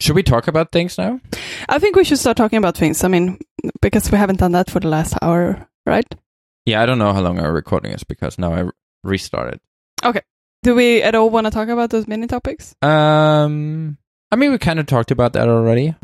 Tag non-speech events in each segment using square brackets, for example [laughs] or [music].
should we talk about things now? I think we should start talking about things. I mean, because we haven't done that for the last hour, right? Yeah, I don't know how long our recording is because now I restarted. Okay. Do we at all want to talk about those mini topics? Um, I mean, we kind of talked about that already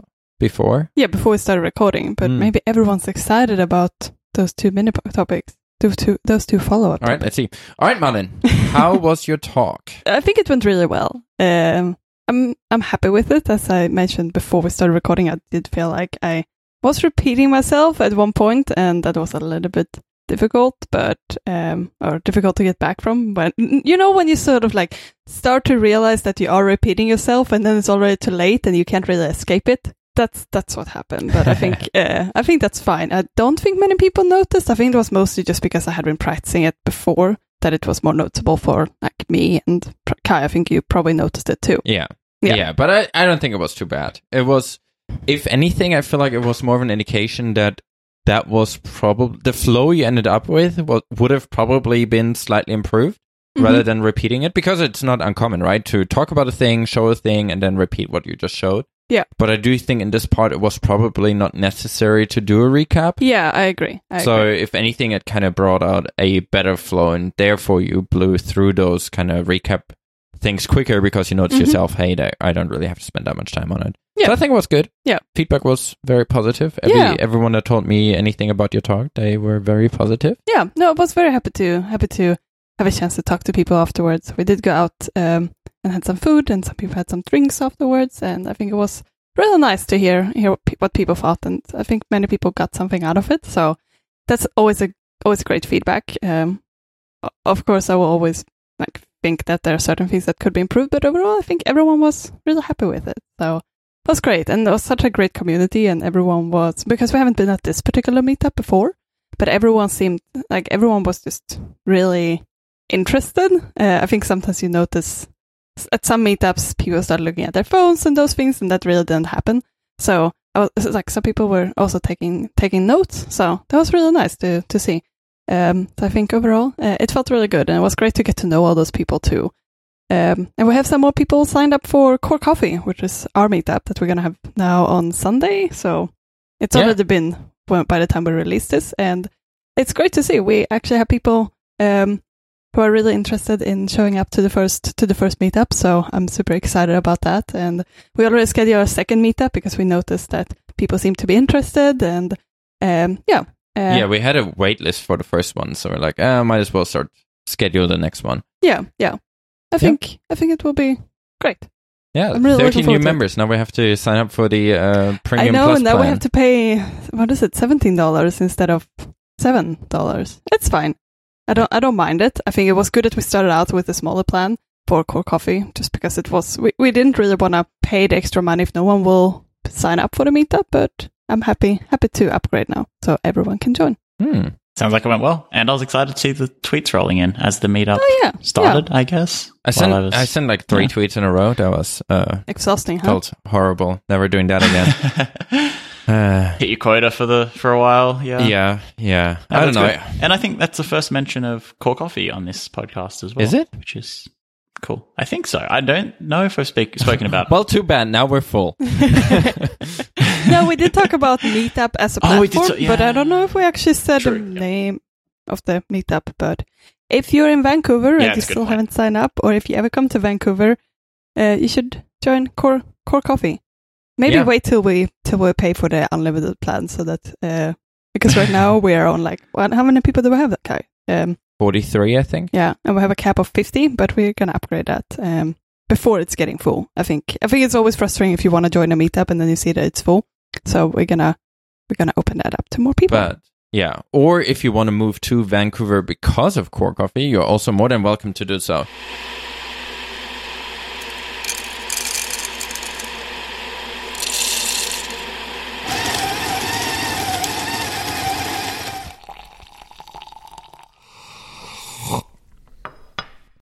before. Yeah, before we started recording, but Mm. maybe everyone's excited about those two mini topics. Those two, those two follow-up. All right, let's see. All right, Martin, how [laughs] was your talk? I think it went really well. Um, I'm I'm happy with it. As I mentioned before we started recording, I did feel like I was repeating myself at one point, and that was a little bit difficult, but um, or difficult to get back from. When you know when you sort of like start to realize that you are repeating yourself, and then it's already too late, and you can't really escape it. That's that's what happened. But I think [laughs] uh, I think that's fine. I don't think many people noticed. I think it was mostly just because I had been practicing it before that it was more noticeable for like me and Kai. I think you probably noticed it too. Yeah. Yeah. Yeah, but I, I don't think it was too bad. It was, if anything, I feel like it was more of an indication that that was probably the flow you ended up with wa- would have probably been slightly improved rather Mhm. than repeating it because it's not uncommon, right? To talk about a thing, show a thing, and then repeat what you just showed. Yeah. But I do think in this part it was probably not necessary to do a recap. Yeah, I agree. I so agree. if anything, it kind of brought out a better flow, and therefore you blew through those kind of recap things quicker because you notice Mhm. yourself, hey, I- I don't really have to spend that much time on it. Yeah. So I think it was good. Yeah. feedback was very positive. Every, Yeah. everyone that told me anything about your talk, they were very positive. yeah, no, I was very happy to happy to have a chance to talk to people afterwards. We did go out um, and had some food, and some people had some drinks afterwards, and I think it was really nice to hear hear what, people thought, and I think many people got something out of it. So that's always a always great feedback. Um, of course, I will always like think that there are certain things that could be improved, but overall, I think everyone was really happy with it. So it was great, and it was such a great community, and everyone was because we haven't been at this particular meetup before, but everyone seemed like everyone was just really interested. Uh, I think sometimes you notice at some meetups people start looking at their phones and those things, and that really didn't happen. So I was, like some people were also taking taking notes, so that was really nice to to see. Um, so I think overall uh, it felt really good, and it was great to get to know all those people too. Um, and we have some more people signed up for Core Coffee, which is our meetup that we're gonna have now on Sunday. So it's Yeah. already been by the time we release this, and it's great to see. We actually have people um, who are really interested in showing up to the first to the first meetup. So I'm super excited about that. And we already scheduled our second meetup because we noticed that people seem to be interested. And um, yeah, uh, yeah, we had a wait list for the first one, so we're like, uh, might as well start schedule the next one. yeah, yeah. I think I think it will be great. Yeah, I'm really 13 new forward to it. members. Now we have to sign up for the uh, premium I know, plus and now plan. we have to pay what is it, seventeen dollars instead of seven dollars. It's fine. I don't I don't mind it. I think it was good that we started out with a smaller plan for core coffee, just because it was we, we didn't really want to pay the extra money if no one will sign up for the meetup, but I'm happy happy to upgrade now so everyone can join. Hmm. Sounds like it went well. And I was excited to see the tweets rolling in as the meetup Oh yeah. started, I guess. I sent I, was- sent like three yeah. tweets in a row. That was uh, Yeah. Exhausting, huh? felt horrible. Never doing that again. [laughs] uh, Hit your quota for the for a while, yeah. yeah, yeah. Oh, I don't know. good. And I think that's the first mention of core coffee on this podcast as well. Is it? Which is cool. I think so. I don't know if I've speak, spoken about. [laughs] Well, too bad. Now we're full. [laughs] [laughs] no, we did talk about Meetup as a Oh, platform, did so- but I don't know if we actually said True, the yeah. name of the Meetup. But if you're in Vancouver Yeah, and you it's a good still haven't signed up, or if you ever come to Vancouver, uh, you should join Core Core Coffee. Maybe Yeah. wait till we till we pay for the unlimited plan, so that uh, because right now we are on like what, how many people do we have that guy? Um, 43, I think. yeah, and we have a cap of fifty, but we're gonna upgrade that um, before it's getting full. I think I think it's always frustrating if you want to join a meetup and then you see that it's full. So we're gonna we're gonna open that up to more people. But yeah, or if you want to move to Vancouver because of Core Coffee, you're also more than welcome to do so.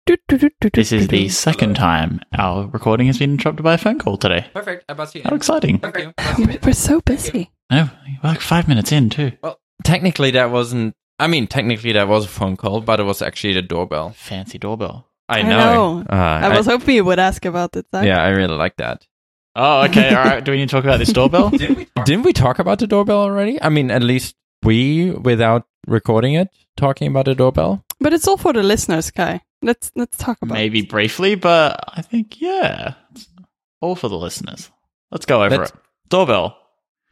This is the second time our recording has been interrupted by a phone call today. Perfect. About you. How exciting. Thank you. [laughs] We're so busy. Oh, we're like five minutes in too. Well, technically, that wasn't. I mean, technically, that was a phone call, but it was actually the doorbell. Fancy doorbell. I I know. know. Uh, I was hoping you would ask about it. Zach. yeah, I really like that. Oh, okay. All right. Do we need to talk about this doorbell? [laughs] Didn't we talk about the doorbell already? I mean, at least we, without recording it, talking about the doorbell. But it's all for the listeners, Kai. Let's let's talk about Maybe it. briefly, but I think yeah, it's all for the listeners. Let's go over Let's- it. Doorbell.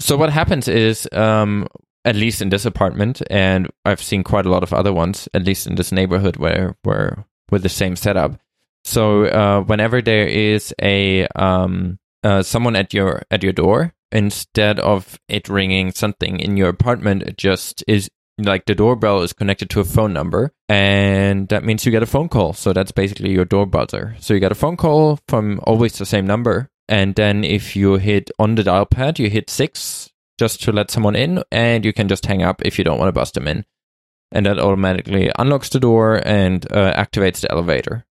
So what happens is, um, at least in this apartment, and I've seen quite a lot of other ones, at least in this neighborhood where where with the same setup. So uh, whenever there is a um, uh, someone at your at your door, instead of it ringing something in your apartment, it just is like the doorbell is connected to a phone number, and that means you get a phone call. So that's basically your door buzzer. So you get a phone call from always the same number, and then if you hit on the dial pad, you hit six just to let someone in, and you can just hang up if you don't want to bust them in, and that automatically unlocks the door and uh, activates the elevator.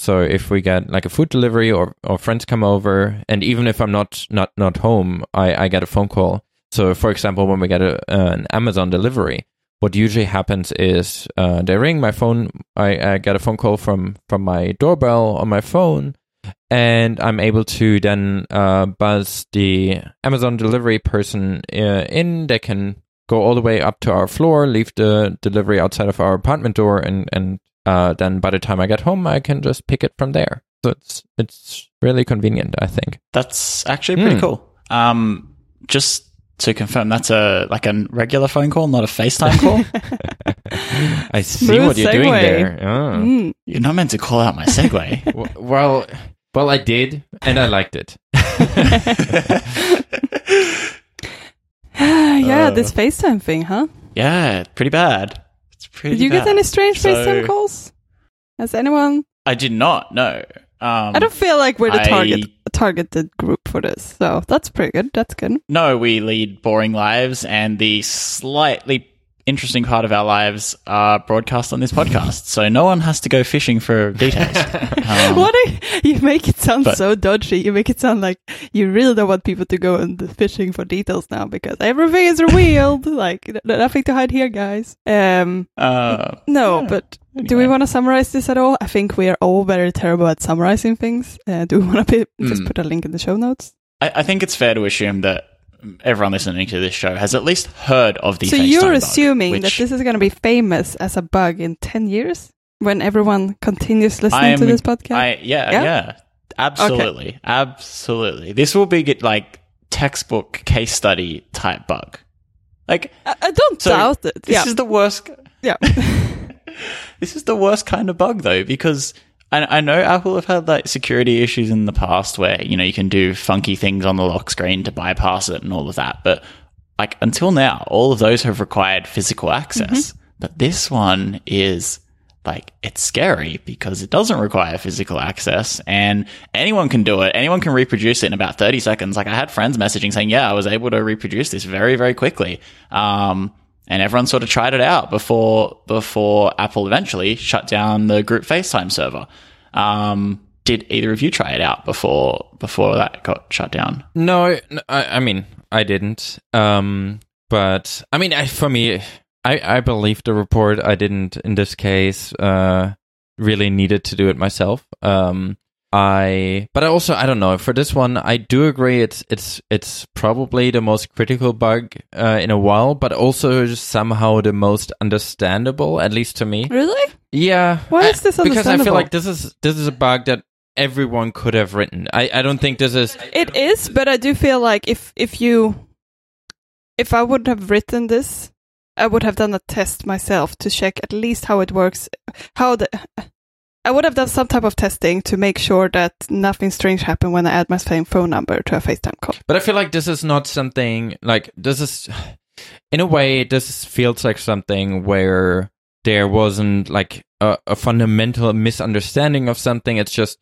So if we get like a food delivery or, or friends come over, and even if I'm not not not home, I, I get a phone call. So for example, when we get a, an Amazon delivery, what usually happens is uh, they ring my phone. I, I get a phone call from from my doorbell on my phone, and I'm able to then uh, buzz the Amazon delivery person uh, in. They can go all the way up to our floor, leave the delivery outside of our apartment door, and and uh, then by the time I get home, I can just pick it from there. So it's it's really convenient, I think. That's actually pretty Hmm. cool. Um, just to confirm, that's a like a regular phone call, not a FaceTime call. [laughs] I see Smooth what you're doing there. Oh. Mm. You're not meant to call out my segue. [laughs] Well, well, I did, and I liked it. [laughs] yeah, Uh. this FaceTime thing, huh? yeah, pretty bad. It's pretty. Did you get any strange So- FaceTime calls? Has anyone? I did not. No. Um, I don't feel like we're the I- target targeted group for this, so that's pretty good. That's good. No, we lead boring lives, and the slightly interesting part of our lives are broadcast on this podcast. So no one has to go fishing for details. [laughs] Um, what are, you make it sound but- so dodgy. You make it sound like you really don't want people to go and fishing for details now because everything is revealed. [laughs] like nothing to hide here, guys. Um, Uh, no, Yeah. but do we want to summarize this at all? I think we are all very terrible at summarizing things. Uh, do we want to just Mm. put a link in the show notes? I, I think it's fair to assume that everyone listening to this show has at least heard of the. so FaceTime you're bug, assuming that this is going to be famous as a bug in 10 years when everyone continues listening am- to this podcast? I yeah Yeah? yeah, absolutely absolutely. This will be like textbook case study type bug. Like I, I don't So, doubt it. this Yeah. is the worst. yeah. [laughs] This is the worst kind of bug though, because I, I know Apple have had like security issues in the past where you know you can do funky things on the lock screen to bypass it and all of that, but like until now, all of those have required physical access. But this one is like it's scary because it doesn't require physical access and anyone can do it. Anyone can reproduce it in about 30 seconds. Like I had friends messaging saying, yeah, I was able to reproduce this very, very quickly. Um, and everyone sort of tried it out before, before Apple eventually shut down the group FaceTime server. Um, did either of you try it out before, before that got shut down? No, I, I mean I didn't. Um, but I mean, I, for me, I I believe the report. I didn't in this case. Uh, really needed to do it myself. Um, I but I also I don't know for this one. I do agree. It's it's it's probably the most critical bug uh, in a while, but also somehow the most understandable, at least to me. Really? Yeah. Why I- is this Because I feel like this is this is a bug that everyone could have written. I I don't think this is. It is, but I do feel like if if you if I would have written this, I would have done a test myself to check at least how it works. How the I would have done some type of testing to make sure that nothing strange happened when I add my same phone number to a FaceTime call. But I feel like this is not something like this is. In a way, this feels like something where there wasn't like a, a fundamental misunderstanding of something. It's just,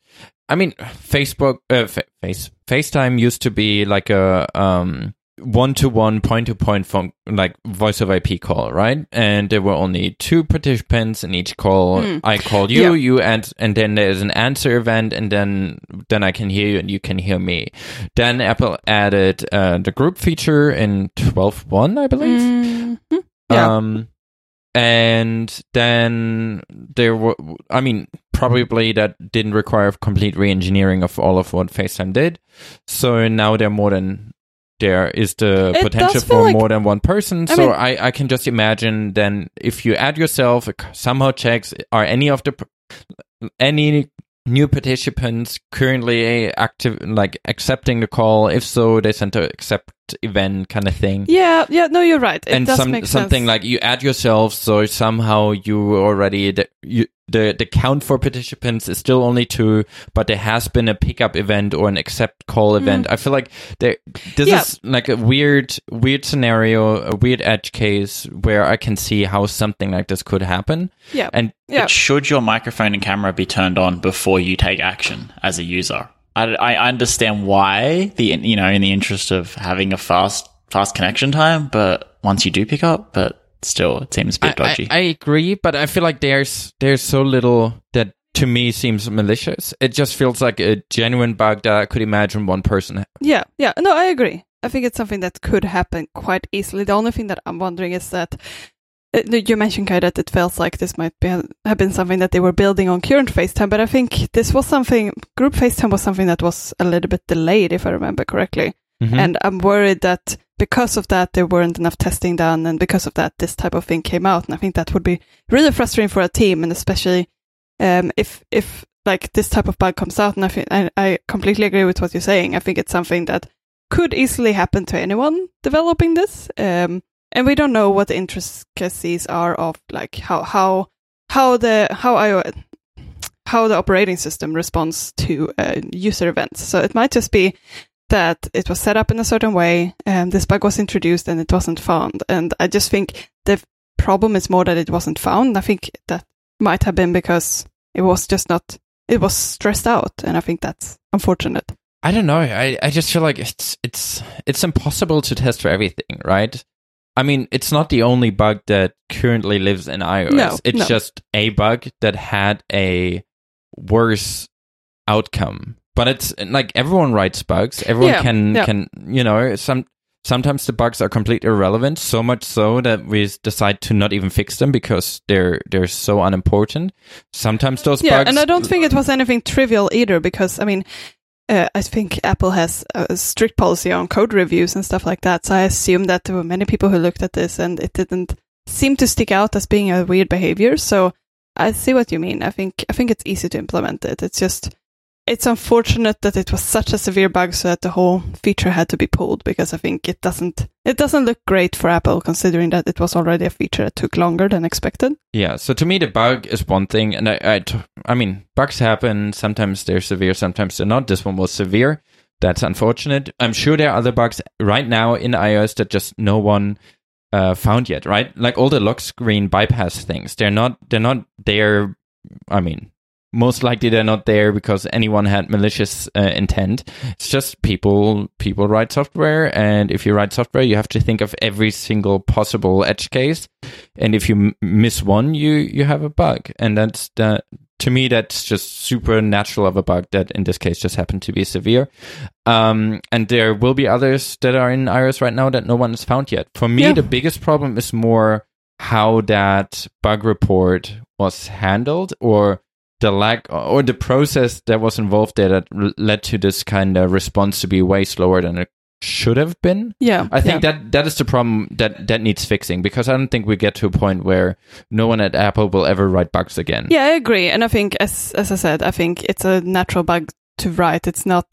I mean, Facebook, uh, fa- face FaceTime used to be like a um one to one, point to point phone like voice over IP call, right? And there were only two participants in each call. Hmm. I call you, Yeah. you and and then there's an answer event, and then then I can hear you and you can hear me. Then Apple added uh, the group feature in 12.1, I believe. Mhm. Yeah. Um, and then there were, I mean, probably that didn't require complete re-engineering of all of what FaceTime did. So now they're more than there is the It potential for like- more than one person. I so mean- I, I can just imagine then if you add yourself, uh, somehow checks are any of the any new participants currently uh, active like accepting the call. If so, they send to accept event kind of thing Yeah, yeah, no, you're right. It and some something sense. like you add yourself so somehow you already you, the the count for participants is still only two but there has been a pickup event or an accept call event i feel like there this Mm. Yeah. is like a weird weird scenario a weird edge case where i can see how something like this could happen yeah, and yeah. But should your microphone and camera be turned on before you take action as a user? I, I understand why the you know in the interest of having a fast fast connection time, but once you do pick up, but still it seems a bit I, I, dodgy. I agree but i feel like there's there's so little that to me seems malicious it just feels like a genuine bug that i could imagine one person Yeah, yeah. No, I agree. I think it's something that could happen quite easily. The only thing that I'm wondering is that uh, you mentioned Kai that it feels like this might be have been something that they were building on current FaceTime, but I think this was something group FaceTime was something that was a little bit delayed, if I remember correctly. Mhm. And I'm worried that because of that, there weren't enough testing done, and because of that, this type of thing came out. And I think that would be really frustrating for a team, and especially um, if if like this type of bug comes out. And I think I, I completely agree with what you're saying. I think it's something that could easily happen to anyone developing this, um, and we don't know what the intricacies are of like how how how the how I how the operating system responds to uh, user events. So it might just be that it was set up in a certain way, and this bug was introduced and it wasn't found. And I just think the problem is more that it wasn't found. I think that might have been because it was just not, it was stressed out. And I think that's unfortunate. I don't know. I, I just feel like it's it's it's impossible to test for everything, right? I mean, it's not the only bug that currently lives in iOS. No, it's no. just a bug that had a worse outcome. But it's like everyone writes bugs. Everyone Yeah, can yeah. can you know some sometimes the bugs are completely irrelevant. So much so that we decide to not even fix them because they're they're so unimportant. Sometimes those Yeah, bugs and I don't think it was anything trivial either because, I mean, uh, I think Apple has a strict policy on code reviews and stuff like that. So I assume that there were many people who looked at this and it didn't seem to stick out as being a weird behavior. So I see what you mean. I think I think it's easy to implement it. It's just it's unfortunate that it was such a severe bug so that the whole feature had to be pulled because I think it doesn't it doesn't look great for Apple considering that it was already a feature that took longer than expected. Yeah, so to me, the bug is one thing, and I, I, I mean, bugs happen. Sometimes they're severe, sometimes they're not. This one was severe. That's unfortunate. I'm sure there are other bugs right now in iOS that just no one uh, found yet. Right, like all the lock screen bypass things. They're not. They're not there. I mean, most likely they're not there because anyone had malicious uh, intent. It's just people. People write software, and if you write software, you have to think of every single possible edge case and if you m- miss one you you have a bug and that's that to me that's just super natural of a bug that in this case just happened to be severe um and there will be others that are in ios right now that no one has found yet for me Yeah. the biggest problem is more how that bug report was handled or the lack or the process that was involved there that r- led to this kind of response to be way slower than it should have been Yeah, I think yeah. that that is the problem that that needs fixing because I don't think we get to a point where no one at Apple will ever write bugs again. Yeah, I agree, and I think, as as I said, I think it's a natural bug to write. It's not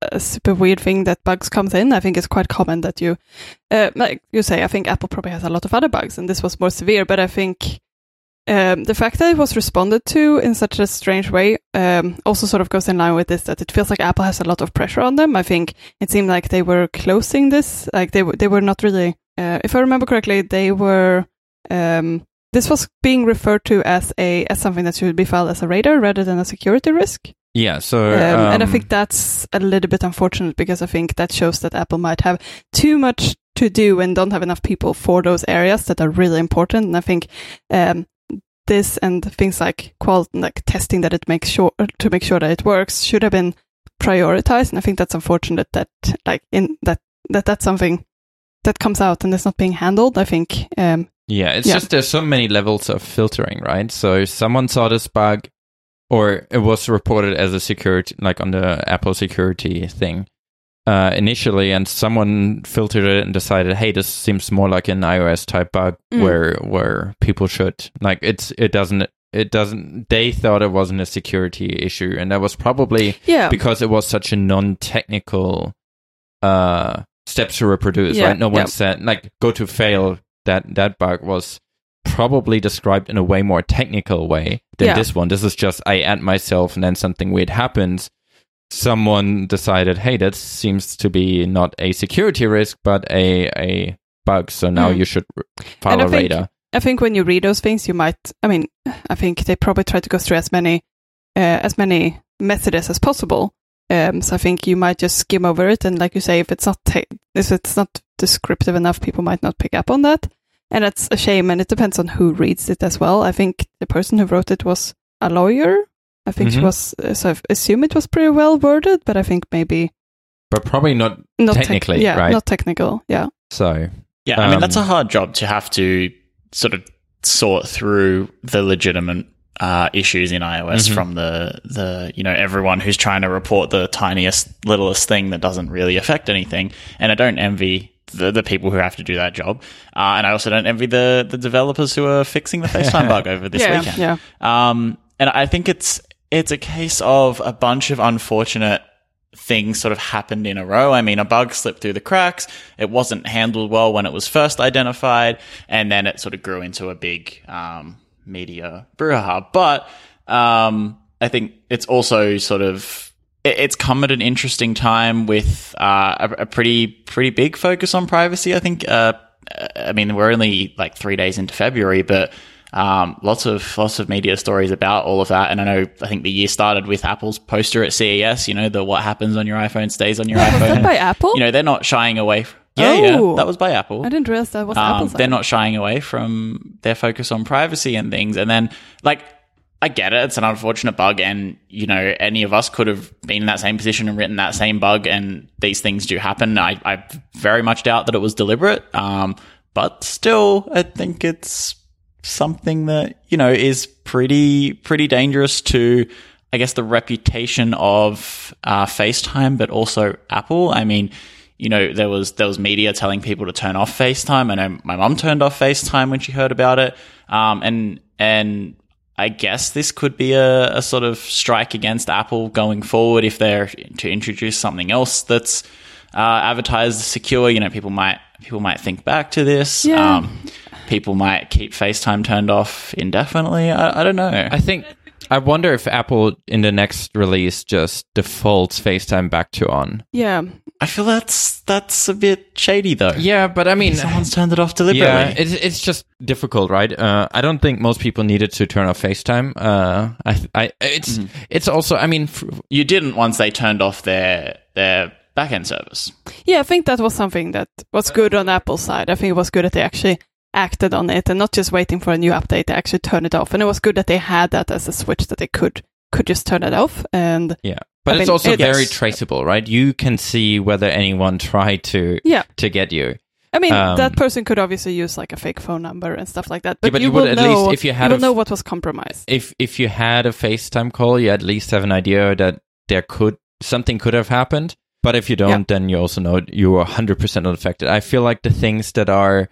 a super weird thing that bugs comes in. I think it's quite common that you, uh, like you say, I think Apple probably has a lot of other bugs, and this was more severe. But I think um, the fact that it was responded to in such a strange way um, also sort of goes in line with this that it feels like Apple has a lot of pressure on them. I think it seemed like they were closing this, like they were they were not really, uh, if I remember correctly, they were. Um, this was being referred to as a as something that should be filed as a radar rather than a security risk. Yeah, so Um, and I um, think that's a little bit unfortunate because I think that shows that Apple might have too much to do and don't have enough people for those areas that are really important. And I think um, this and things like quality, like testing that it makes sure to make sure that it works should have been prioritized. And I think that's unfortunate that like in that that that's something that comes out and is not being handled. I think um, yeah, it's yeah. just there's so many levels of filtering, right? So someone saw this bug, or it was reported as a security, like on the Apple security thing uh, initially, and someone filtered it and decided, hey, this seems more like an iOS type bug Mm. where where people should like it's it doesn't it doesn't they thought it wasn't a security issue, and that was probably Yeah. because it was such a non-technical uh steps to reproduce Yeah, right no one yeah. said like goto fail that that bug was probably described in a way more technical way than Yeah. this one this is just i add myself and then something weird happens someone decided hey that seems to be not a security risk but a a bug so now Mm. you should file a follow think- radar I think when you read those things, you might. I mean, I think they probably try to go through as many, uh, as many messages as possible. Um, so I think you might just skim over it, and like you say, if it's not ta- if it's not descriptive enough, people might not pick up on that, and that's a shame. And it depends on who reads it as well. I think the person who wrote it was a lawyer. I think she Mhm. was. Uh, so I assume it was pretty well worded, but I think maybe but probably not not tec- Technically, yeah, right? not technical. Yeah, so Yeah, I mean that's a Um, hard job to have to sort of sort through the legitimate uh, issues in iOS Mhm. from the the you know everyone who's trying to report the tiniest littlest thing that doesn't really affect anything. And I don't envy the, the people who have to do that job, uh, and I also don't envy the the developers who are fixing the [laughs] FaceTime bug over this yeah, weekend. yeah. Um, and I think it's it's a case of a bunch of unfortunate things sort of happened in a row. I mean, a bug slipped through the cracks. It wasn't handled well when it was first identified, and then it sort of grew into a big um, media brouhaha. But um, I think it's also sort of it- it's come at an interesting time with uh, a, a pretty pretty big focus on privacy. I think. Uh, I mean, we're only like three days into February, but um, lots of lots of media stories about all of that. And I know I think the year started with Apple's poster at CES. You know, the what happens on your iPhone stays on your Was iPhone. that by Apple? you know, they're not shying away. From, yeah, Oh. yeah, that was by Apple. I didn't realize that was Um, Apple's. they're not shying away from their focus on privacy and things. And then, like, I get it; it's an unfortunate bug, and you know, any of us could have been in that same position and written that same bug, and these things do happen. I, I very much doubt that it was deliberate, um, but still, I think it's something that you know is pretty pretty dangerous to. I guess the reputation of uh, FaceTime, but also Apple. I mean, you know, there was there was media telling people to turn off FaceTime. I know my mom turned off FaceTime when she heard about it, um, and and I guess this could be a, a sort of strike against Apple going forward if they're to introduce something else that's uh, advertised as secure. You know, people might people might think back to this. Yeah. Um, people might keep FaceTime turned off indefinitely. I, I don't know. I think I wonder if Apple in the next release just defaults FaceTime back to on. yeah, I feel that's that's a bit shady though. Yeah, but I mean, Someone's turned it off deliberately. yeah, it's it's just difficult, right? Uh, I don't think most people needed to turn off FaceTime. Uh, I, I, it's Mm-hmm. it's also, I mean, f- you didn't once they turned off their their backend service. Yeah, I think that was something that was good on Apple's side. I think it was good that they actually acted on it and not just waiting for a new update. to actually turn it off, and it was good that they had that as a switch that they could could just turn it off. And yeah, but I it's mean, also it- very traceable, right? You can see whether anyone tried to yeah, to get you. I mean Um, that person could obviously use like a fake phone number and stuff like that. But, Yeah, but you, you would will at know least- if you had you a know what was compromised. If if you had a FaceTime call, you at least have an idea that there could something could have happened. But if you don't, then you also know you are 100% not affected. I feel like the things that are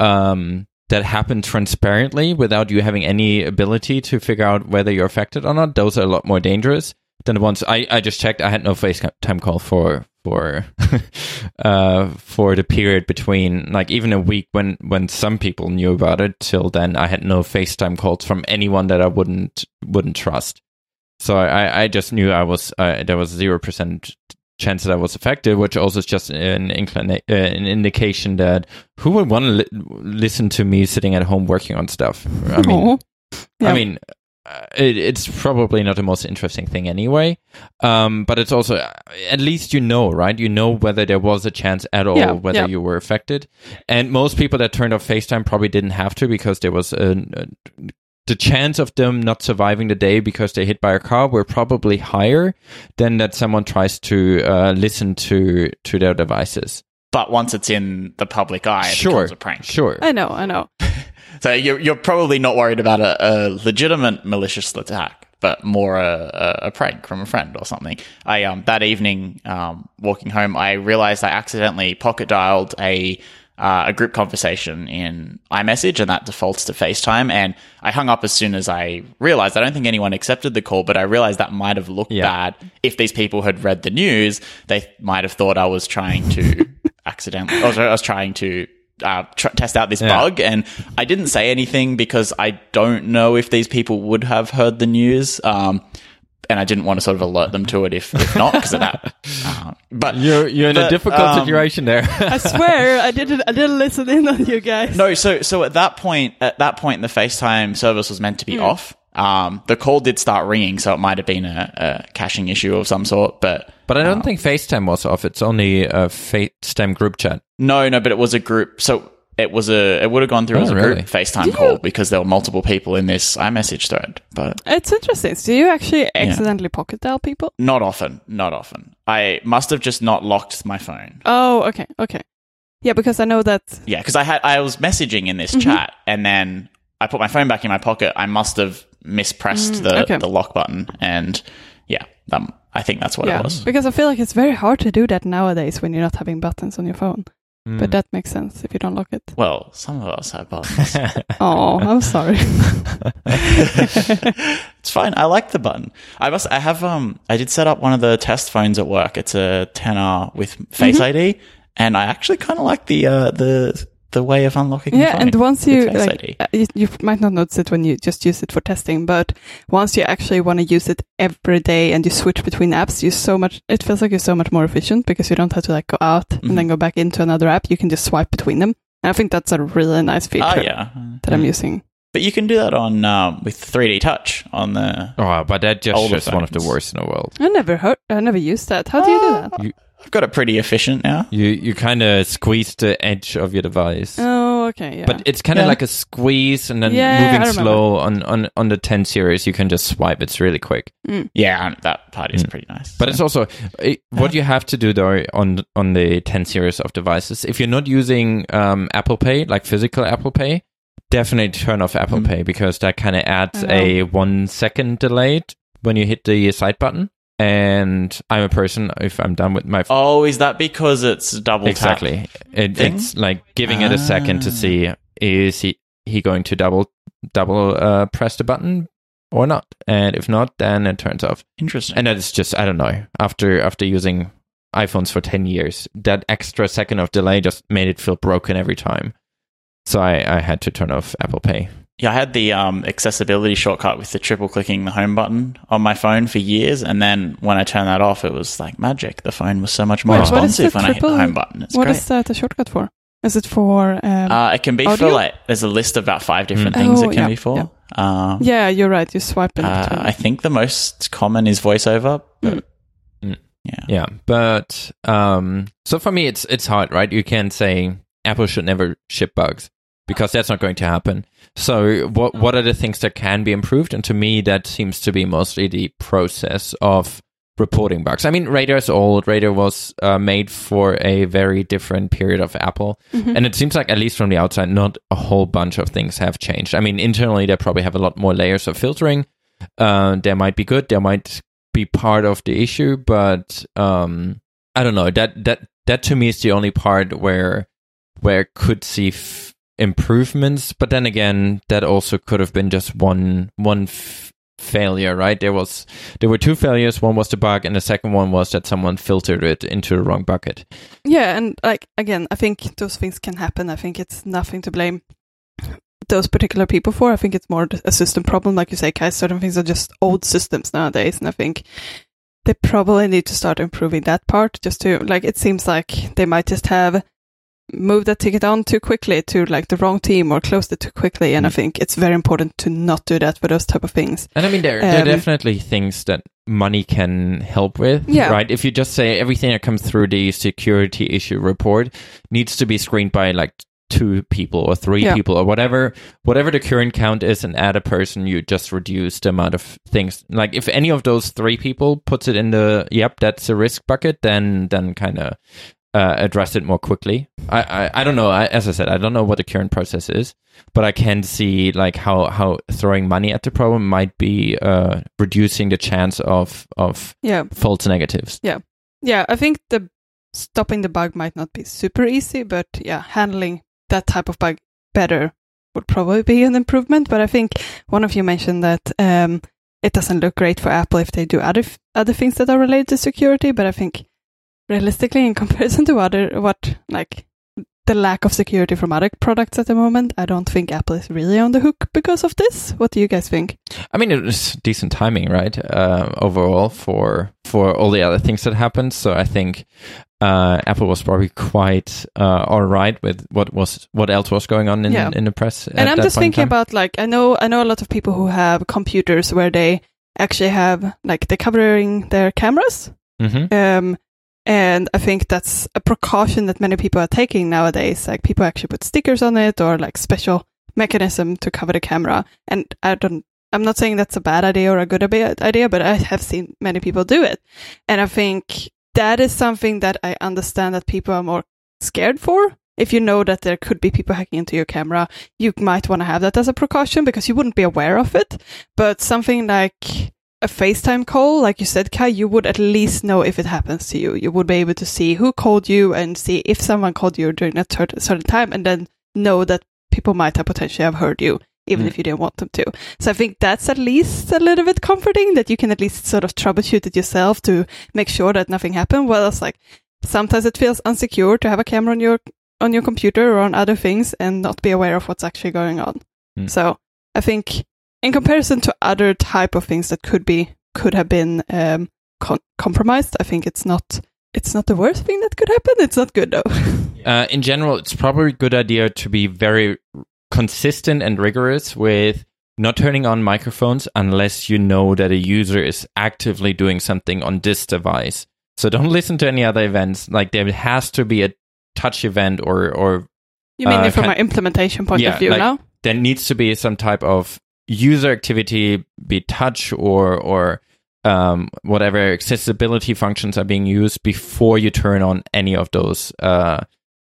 um, that happen transparently without you having any ability to figure out whether you're affected or not, those are a lot more dangerous than the ones I, I just checked. I had no FaceTime call for for [laughs] uh, for the period between like even a week when when some people knew about it. Till then, I had no FaceTime calls from anyone that I wouldn't wouldn't trust. So I, I just knew I was uh, there was zero percent chance that I was affected, which also is just an inclina- uh, an indication that who would want to li- listen to me sitting at home working on stuff. I mean, Yeah. I mean, uh, it, it's probably not the most interesting thing anyway. Um, but it's also uh, at least you know, right? You know whether there was a chance at all Yeah, whether yeah. you were affected. And most people that turned off FaceTime probably didn't have to because there was a. a the chance of them not surviving the day because they're hit by a car were probably higher than that someone tries to uh, listen to to their devices. But once it's in the public eye, it sure, becomes a prank. sure. I know, I know. [laughs] So you're you're probably not worried about a, a legitimate malicious attack. but more a, a, a prank from a friend or something. I um that evening, um, walking home, I realized I accidentally pocket dialed a uh, a group conversation in iMessage, and that defaults to FaceTime. And I hung up as soon as I realized. I don't think anyone accepted the call, but I realized that might have looked Yeah. bad. If these people had read the news, they might have thought I was trying to [laughs] accidentally. I was, I was trying to. Uh, tr- test out this Yeah. bug, and I didn't say anything because I don't know if these people would have heard the news. Um, and I didn't want to sort of alert them to it if, if not because of that. [laughs] Uh, but You're you're in a difficult um, situation there. [laughs] I swear I didn't I didn't listen in on you guys. No, so so at that point, at that point, the FaceTime service was meant to be off. Um, the call did start ringing, so it might have been a, a caching issue of some sort. But but I don't think FaceTime was off. It's only a FaceTime group chat. no, no, but it was a group. So it was a it would have gone through Oh, as a really? group FaceTime call because there were multiple people in this iMessage thread. But It's interesting. So do you actually accidentally pocket dial people? not often, not often. I must have just not locked my phone. Oh, okay, okay. Yeah, because I know that Yeah, because I had I was messaging in this chat, and then I put my phone back in my pocket. I must have mispressed the okay. the lock button, and yeah, um, I think that's what yeah, it was. because I feel like it's very hard to do that nowadays when you're not having buttons on your phone. Mm. But that makes sense if you don't lock it. Well, some of us have buttons. [laughs] Oh, I'm sorry. [laughs] it's fine. I like the button. I must. I have. Um. I did set up one of the test phones at work. It's a 10R with Face Mm-hmm. ID, and I actually kind of like the uh the the way of unlocking. yeah, and once you like, uh, you, you might not notice it when you just use it for testing, but once you actually want to use it every day and you switch between apps, you so much. It feels like you're so much more efficient because you don't have to like go out Mm-hmm. and then go back into another app. You can just swipe between them. And I think that's a really nice feature Ah, yeah. that I'm using. But you can do that on um, with 3D Touch on the. Oh, but that just Older just one of the worst in the world. I never heard. I never used that. How do you do that? I've got it pretty efficient now. You you kind of squeeze the edge of your device. Oh, okay, yeah. But it's kind of Yeah. like a squeeze and then Yeah, moving slow on, on, on the 10 series. You can just swipe. It's really quick. Yeah, that part is pretty nice. Mm. But it's also it, what you have to do though on on the 10 series of devices. If you're not using um, Apple Pay, like physical Apple Pay, definitely turn off Apple Mm. Pay because that kind of adds a one second delay when you hit the side button. And I'm a person if I'm done with my oh, is that because it's double tap? exactly, it, it's like giving it a second to Ah. see is he he going to double double uh, press the button or not, and if not, then it turns off. Interesting. And is just I don't know. After after using iPhones for ten years, that extra second of delay just made it feel broken every time. So I, I had to turn off Apple Pay. Yeah, I had the um, accessibility shortcut with the triple clicking the home button on my phone for years, and then when I turned that off, it was like magic. The phone was so much more Wait, what is the responsive when I hit the home button. It's What great. is that a shortcut for? Is it for? Um, uh, it can be audio? for like there's a list of about five different Mm. things Oh, it can yeah, be for. yeah. Um, yeah, you're right. You swipe in uh. I think the most common is voiceover. But Mm. Yeah. Yeah, but um, so for me, it's it's hard, right? You can't say Apple should never ship bugs because that's not going to happen. So what what are the things that can be improved? And to me, that seems to be mostly the process of reporting bugs. I mean, Radar is old. Radar was uh, made for a very different period of Apple, and it seems like at least from the outside, not a whole bunch of things have changed. I mean, internally, they probably have a lot more layers of filtering. Uh, they might be good. They might be part of the issue, but um, I don't know. That that that to me is the only part where where I could see f- improvements. But then again, that also could have been just one one f- failure, right? There was there were two failures. One was the bug, and the second one was that someone filtered it into the wrong bucket. Yeah, and like again, I think those things can happen. I think it's nothing to blame those particular people for. I think it's more a system problem, like you say, Kai. Certain things are just old systems nowadays, and I think they probably need to start improving that part. Just to like, it seems like they might just have moved that ticket on too quickly to like the wrong team or close it too quickly. And I Mm. think it's very important to not do that for those type of things. And I mean, there, there are Um, definitely things that money can help with, Yeah. right? If you just say everything that comes through the security issue report needs to be screened by like two people or three Yeah. people or whatever, whatever the current count is, and add a person, you just reduce the amount of things. Like if any of those three people puts it in the yep, that's a risk bucket, then then kind of uh, address it more quickly. I, I, I don't know. I, as I said, I don't know what the current process is, but I can see like how how throwing money at the problem might be uh, reducing the chance of of Yeah. false negatives. Yeah, yeah. I think the stopping the bug might not be super easy, but yeah, handling that type of bug better would probably be an improvement. But I think one of you mentioned that um, it doesn't look great for Apple if they do other f- other things that are related to security. But I think realistically, in [laughs] comparison to other what like the lack of security from other products at the moment, I don't think Apple is really on the hook because of this. What do you guys think? I mean, it was decent timing, right? Uh, overall, for for all the other things that happened. So I think uh, Apple was probably quite uh, all right with what was what else was going on in Yeah. in the press. and I'm just thinking about like I know I know a lot of people who have computers where they actually have like they're covering their cameras. hmm Um, and I think that's a precaution that many people are taking nowadays. Like people actually put stickers on it or like special mechanism to cover the camera. And I don't. I'm not saying that's a bad idea or a good idea, but I have seen many people do it, and I think that is something that I understand that people are more scared for. If you know that there could be people hacking into your camera, you might want to have that as a precaution because you wouldn't be aware of it. But something like a FaceTime call, like you said, Kai, you would at least know if it happens to you. You would be able to see who called you and see if someone called you during a cer- certain time and then know that people might have potentially have heard you, even Mm. if you didn't want them to. So I think that's at least a little bit comforting that you can at least sort of troubleshoot it yourself to make sure that nothing happened. Whereas like sometimes it feels unsecure to have a camera on your on your computer or on other things and not be aware of what's actually going on. Mm. So I think in comparison to other type of things that could be could have been um, con- compromised, I think it's not it's not the worst thing that could happen. It's not good though. [laughs] Uh, in general, it's probably a good idea to be very consistent and rigorous with not turning on microphones unless you know that a user is actively doing something on this device. So don't [laughs] listen to any other events. Like there has to be a touch event or or you mean Uh, from an implementation point Yeah, of view like- now? there needs to be some type of user activity, be touch or or um, whatever accessibility functions are being used before you turn on any of those uh,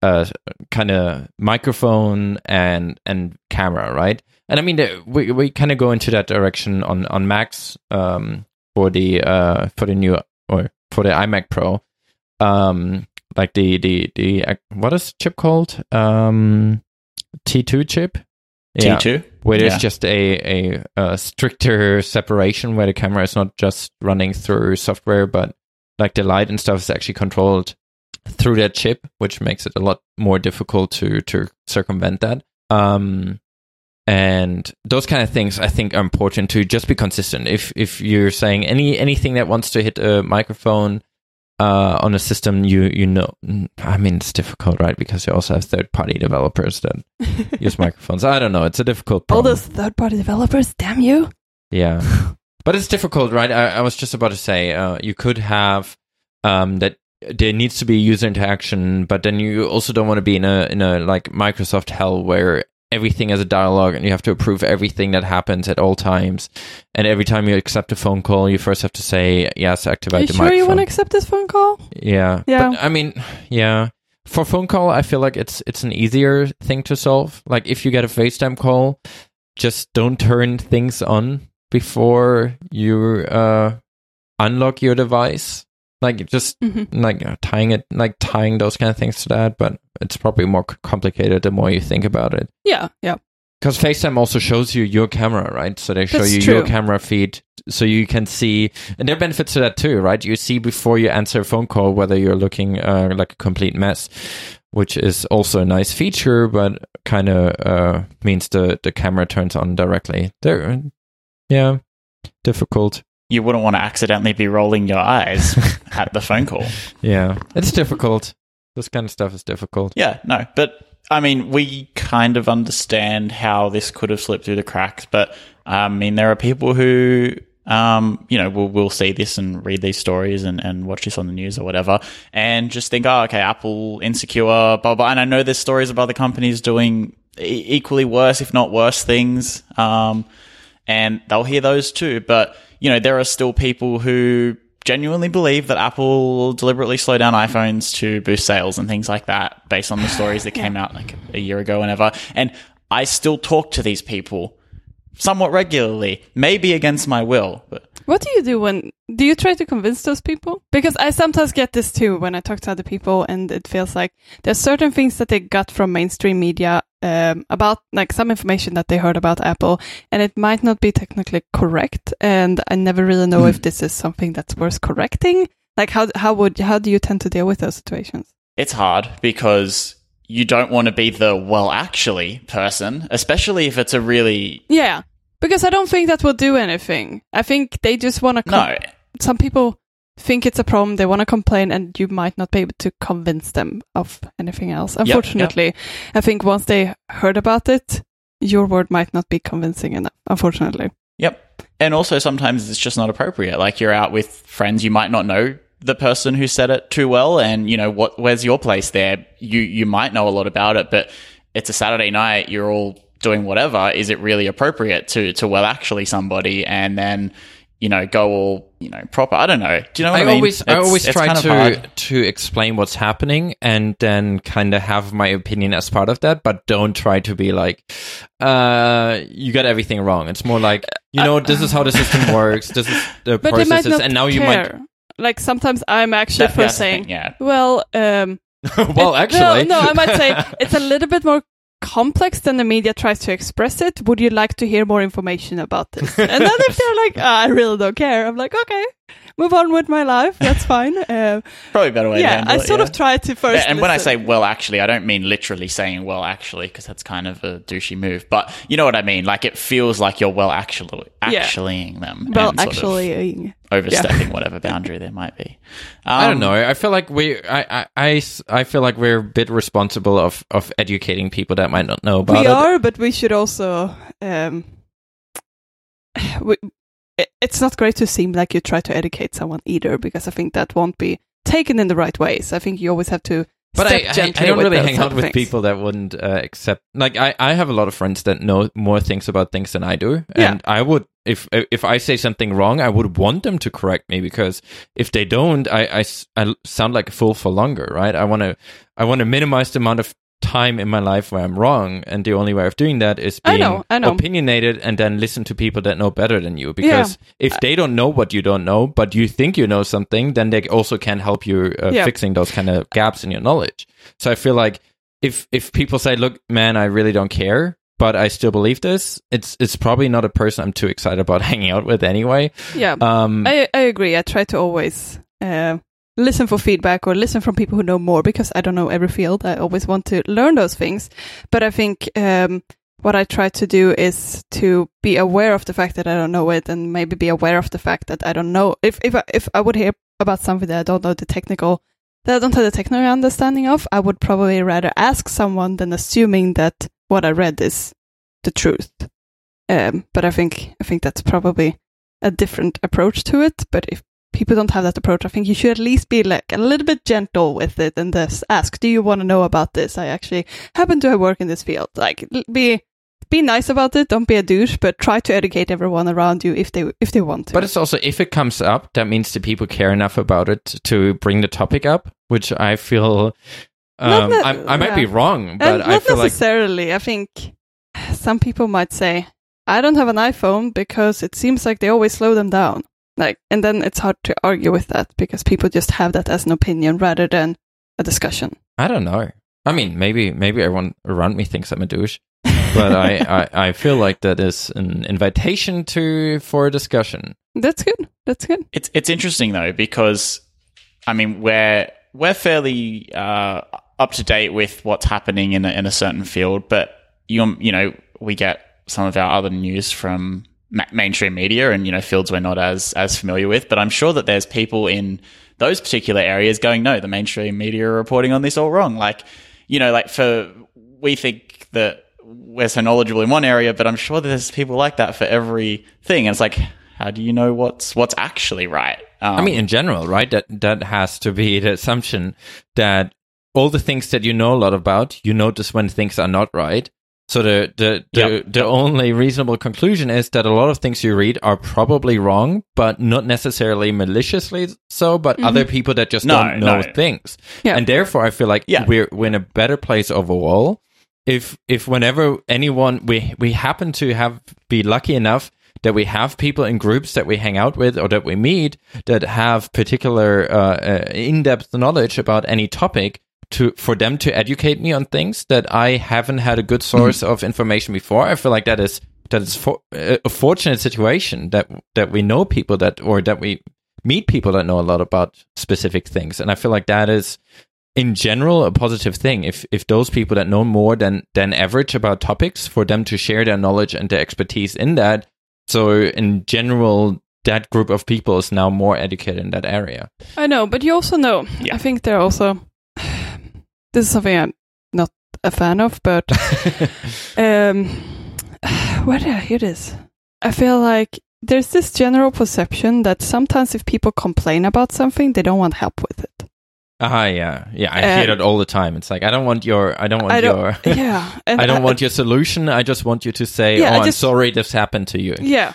uh, kind of microphone and and camera, right? And I mean, we we kind of go into that direction on on Macs um, for the uh, for the new or for the iMac Pro, um, like the the the uh, what is the chip called? Um, T2 chip. Yeah T2. where there's Yeah. just a, a, a stricter separation where the camera is not just running through software, but like the light and stuff is actually controlled through that chip, which makes it a lot more difficult to to circumvent that. Um, and those kind of things I think are important to just be consistent. If if you're saying any anything that wants to hit a microphone uh, on a system, you you know, I mean it's difficult, right? Because you also have third party developers that [laughs] use microphones. I don't know. It's a difficult problem. All those third party developers, damn you. Yeah, [laughs] but it's difficult, right? I, I was just about to say uh, you could have um, that there needs to be user interaction, but then you also don't want to be in a in a like Microsoft hell where everything is a dialogue and you have to approve everything that happens at all times. And every time you accept a phone call, you first have to say yes, activate Are you the sure microphone. you want to accept this phone call? Yeah. Yeah. But I mean, yeah. For phone call, I feel like it's it's an easier thing to solve. Like if you get a FaceTime call, just don't turn things on before you uh unlock your device. Like just hmm like uh, tying it like tying those kind of things to that, but it's probably more complicated the more you think about it. Yeah, yeah. Because FaceTime also shows you your camera, right? So they show That's you true. your camera feed, so you can see, and there are benefits to that too, right? You see before you answer a phone call whether you're looking uh, like a complete mess, which is also a nice feature, but kind of uh, means the the camera turns on directly. There, yeah, difficult. You wouldn't want to accidentally be rolling your eyes [laughs] at the phone call. Yeah, it's difficult. This kind of stuff is difficult. Yeah, no, but I mean, we kind of understand how this could have slipped through the cracks, but I mean, there are people who, um, you know, will will see this and read these stories and, and watch this on the news or whatever, and just think, oh, okay, Apple insecure, blah blah. blah. And I know there's stories of other companies doing e- equally worse, if not worse, things, um, and they'll hear those too. But you know, there are still people who genuinely believe that Apple will deliberately slow down iPhones to boost sales and things like that based on the stories that [sighs] came out like a year ago, whenever. And I still talk to these people somewhat regularly, maybe against my will, but What do you do when do you try to convince those people? Because I sometimes get this too when I talk to other people, and it feels like there's certain things that they got from mainstream media um, about like some information that they heard about Apple, and it might not be technically correct, and I never really know if this is something that's worth correcting. Like how how would how do you tend to deal with those situations? it's hard because you don't want to be the well actually person, especially if it's a really Yeah, because I don't think that will do anything. I think they just want to. no. some people think it's a problem, they want to complain, and you might not be able to convince them of anything else. yep. Unfortunately, I think once they heard about it, your word might not be convincing enough, unfortunately. Yep. And also sometimes it's just not appropriate. Like you're out with friends, you might not know the person who said it too well and you know what where's your place there? You you might know a lot about it, but it's a Saturday night, you're all doing whatever. Is it really appropriate to to well actually somebody and then you know, go all, you know, proper. I don't know. Do you know what I, I mean? always I always try kind of to to explain what's happening and then kind of have my opinion as part of that, but don't try to be like, uh, you got everything wrong. It's more like, you know, this is how the system [laughs] works. This is the But they might processes, not and now you might. Like sometimes I'm actually That- for saying, thing, yeah. well, um, [laughs] well, it- actually, no, no, I might say [laughs] it's a little bit more complex than the media tries to express it. Would you like to hear more information about this? And then if they're like, "Ah, I really don't care, I'm like, okay, move on with my life. That's [laughs] fine. Uh, Probably a better way yeah, handle I it, sort yeah. of tried to first. Yeah, and when I say well, actually, I don't mean literally saying well, actually, because that's kind of a douchey move. But you know what I mean. Like it feels like you're well, actually, Yeah. actuallying them. well, and sort of actually, overstepping whatever boundary there might be. Um, I don't know. I feel like we. I. I. I feel like we're a bit responsible of of educating people that might not know about we it. are, but we should also. Um, [sighs] we, it- it's not great to seem like you try to educate someone either, because I think that won't be taken in the right ways. I think you always have to. But I, I, I don't really hang out with things. people that wouldn't uh, accept. Like I, I have a lot of friends that know more things about things than I do, Yeah. and I would if if I say something wrong, I would want them to correct me because if they don't, I I sound like a fool for longer, right? I want to I want to minimize the amount of time in my life where I'm wrong, and the only way of doing that is I being know, I know. opinionated and then listen to people that know better than you. Because if they don't know what you don't know, but you think you know something, then they also can help you uh, Yeah. fixing those kind of gaps in your knowledge. So I feel like if if people say, "Look, man, I really don't care," but I still believe this, it's it's probably not a person I'm too excited about [laughs] hanging out with anyway. Yeah, Um, I I agree. I try to always uh, listen for feedback or listen from people who know more because I don't know every field. I always want to learn those things, but I think um, what I try to do is to be aware of the fact that I don't know it, and maybe be aware of the fact that I don't know. If if I, if I would hear about something that I don't know the technical. That I don't have the technical understanding of, I would probably rather ask someone than assuming that what I read is the truth. Um, but I think I think that's probably a different approach to it. But if people don't have that approach, I think you should at least be like a little bit gentle with it and just ask, "Do you want to know about this? I actually happen to have work in this field." Like, be be nice about it. Don't be a douche, but try to educate everyone around you if they if they want to. But it's also if it comes up, that means the people care enough about it to bring the topic up, which I feel. Um, ne- I, I might be wrong, but I not feel like necessarily. I think some people might say, "I don't have an iPhone because it seems like they always slow them down." Like, and then it's hard to argue with that because people just have that as an opinion rather than a discussion. I don't know. I mean, maybe maybe everyone around me thinks I'm a douche, but I, [laughs] I, I feel like that is an invitation to for a discussion. That's good. That's good. It's it's interesting though because I mean we're we're fairly uh, up to date with what's happening in a, in a certain field, but you you know we get some of our other news from ma- mainstream media and you know fields we're not as as familiar with. But I'm sure that there's people in those particular areas going, no, the mainstream media are reporting on this all wrong. Like you know, like for we think that we're so knowledgeable in one area, but I'm sure there's people like that for everything. And it's like, how do you know what's what's actually right? Um, I mean, in general, right? That that has to be the assumption that all the things that you know a lot about, you notice when things are not right, So the the the, Yep. the only reasonable conclusion is that a lot of things you read are probably wrong, but not necessarily maliciously so, but other people that just No, don't know no. things. Yeah. And therefore I feel like Yeah. we're we're in a better place overall. If if whenever anyone we we happen to have be lucky enough that we have people in groups that we hang out with or that we meet that have particular uh, uh, in-depth knowledge about any topic to for them to educate me on things that I haven't had a good hmm. source of information before. I feel like that is that is for, a a fortunate situation that that we know people that or that we meet people that know a lot about specific things, and I feel like that is in general a positive thing. If if those people that know more than than average about topics, for them to share their knowledge and their expertise in that. So in general, that group of people is now more educated in that area. I know, but you also know. Yeah. I think there are also. This is something I'm not a fan of, but [laughs] um, where did I hear this? I feel like there's this general perception that sometimes if people complain about something, they don't want help with it. Ah, yeah, yeah. I Uh, hear that all the time. It's like I don't want your, I don't want I don't- your, [laughs] yeah, and I don't want your solution. I just want you to say, Yeah, "Oh, I I'm sorry this happened to you." Yeah.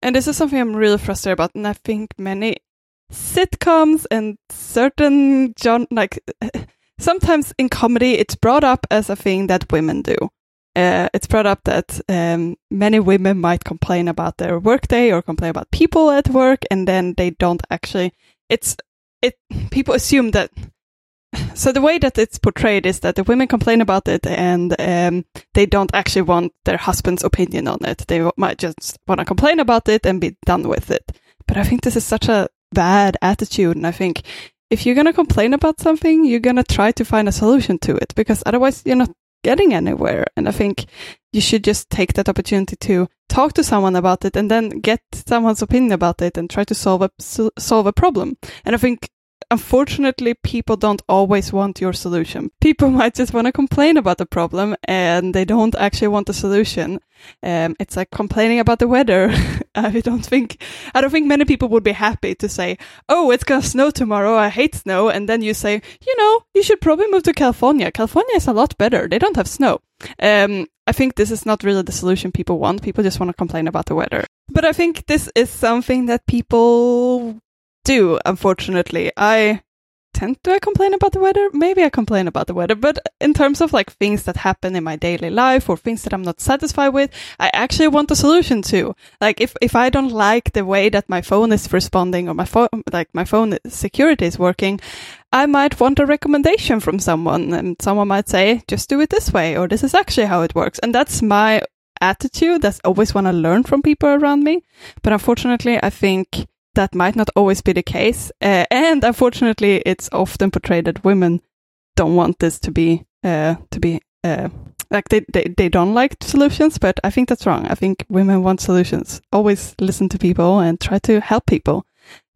And this is something I'm really frustrated about. And I think many sitcoms and certain John like sometimes in comedy it's brought up as a thing that women do. Uh, it's brought up that um, many women might complain about their workday or complain about people at work, and then they don't actually. It's it. People assume that. [sighs] So the way that it's portrayed is that the women complain about it, and um, they don't actually want their husband's opinion on it. They might just want to complain about it and be done with it. But I think this is such a bad attitude. And I think if you're going to complain about something, you're going to try to find a solution to it because otherwise you're not getting anywhere. And I think you should just take that opportunity to talk to someone about it and then get someone's opinion about it and try to solve a, so- solve a problem. And I think unfortunately, people don't always want your solution. People [laughs] might just want to complain about the problem and they don't actually want the solution. Um, it's like complaining about the weather. [laughs] [laughs] I don't think, I don't think many people would be happy to say, Oh, it's to snow tomorrow. I hate snow. And then you say, you know, you should probably move to California. California is a lot better. They don't have snow. Um, I think this is not really the solution people want. People just want to complain about the weather. But I think this is something that people do, unfortunately. I tend to complain about the weather. Maybe I complain about the weather, but in terms of like things that happen in my daily life or things that I'm not satisfied with, I actually want a solution to. Like if, if I don't like the way that my phone is responding or my phone, like my phone security is working, I might want a recommendation from someone and someone might say, just do it this way or this is actually how it works. And that's my attitude. That's always want to learn from people around me. But unfortunately, I think that might not always be the case. Uh, and unfortunately, it's often portrayed that women don't want this to be, uh, to be, uh, like they, they, they don't like solutions, but I think that's wrong. I think women want solutions. Always listen to people and try to help people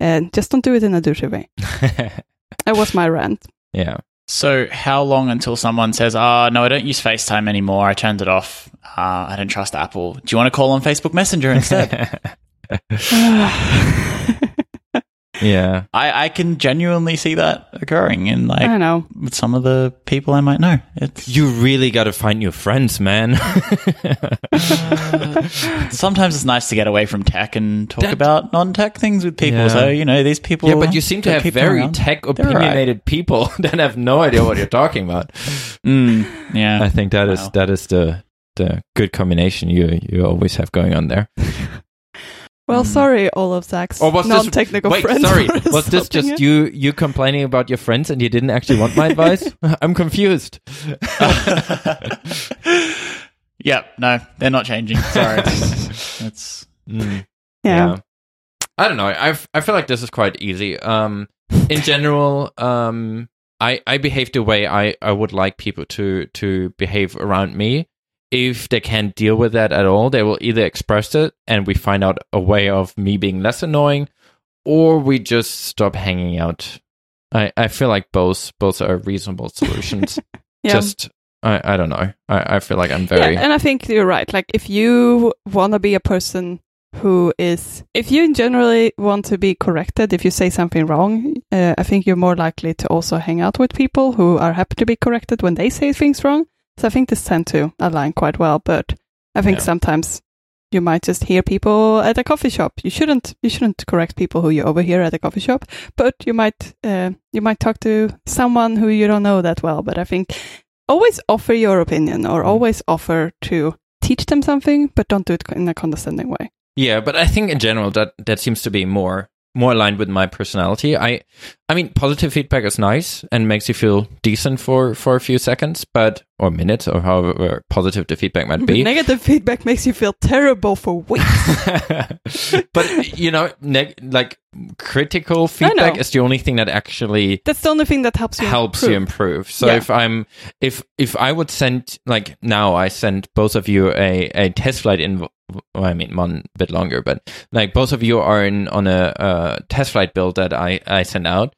and just don't do it in a douchey way. [laughs] That was my rant. yeah. So, how long until someone says, "Ah, no, I don't use FaceTime anymore. I turned it off. Uh, I don't trust Apple. Do you want to call on Facebook Messenger instead?" [laughs] [sighs] [sighs] [laughs] yeah. I, I can genuinely see that occurring in like I don't know. with some of the people I might know. It's You really got to find your friends, man. [laughs] sometimes it's nice to get away from tech and talk That- about non-tech things with people. Yeah. So you know these people. yeah, but you seem to they're have people very around. tech They're all right. opinionated people [laughs] that have no idea what you're talking about. Mm, yeah. I think that is Wow. that is the the good combination you you always have going on there. [laughs] Well, Mm. sorry, all of Zach's Or was this- non-technical Wait, friends. sorry, was this just it. you you complaining about your friends and you didn't actually want my [laughs] advice? [laughs] I'm confused. [laughs] yep. No, they're not changing. Sorry. It's Mm. Yeah. I don't know. I I feel like this is quite easy. Um, in general, um, I I behave the way I I would like people to to behave around me. If they can't deal with that at all, they will either express it and we find out a way of me being less annoying, or we just stop hanging out. I I feel like both both are reasonable [laughs] solutions. Yeah. Just I I don't know. I I feel like I'm very Yeah, and I think you're right. Like, if you want to be a person who is, if you generally want to be corrected, if you say something wrong, uh, I think you're more likely to also hang out with people who are happy to be corrected when they say things wrong So I think this tend to align quite well. But I think Yeah. sometimes you might just hear people at a coffee shop. You shouldn't you shouldn't correct people who you overhear at a coffee shop, but you might uh, you might talk to someone who you don't know that well. But I think always offer your opinion or always offer to teach them something, but don't do it in a condescending way. Yeah, but I think in general that that seems to be more more aligned with my personality. I I mean positive feedback is nice and makes you feel decent for for a few seconds, but or minutes or however positive the feedback might be. [laughs] Negative feedback makes you feel terrible for weeks. [laughs] but you know, neg- like critical feedback is the only thing that actually That's the only thing that helps you helps improve. you improve. So Yeah. if I'm if if I would send like now I send both of you a a TestFlight in well, I mean one bit longer, but like both of you are in on a, uh TestFlight build that I I sent out.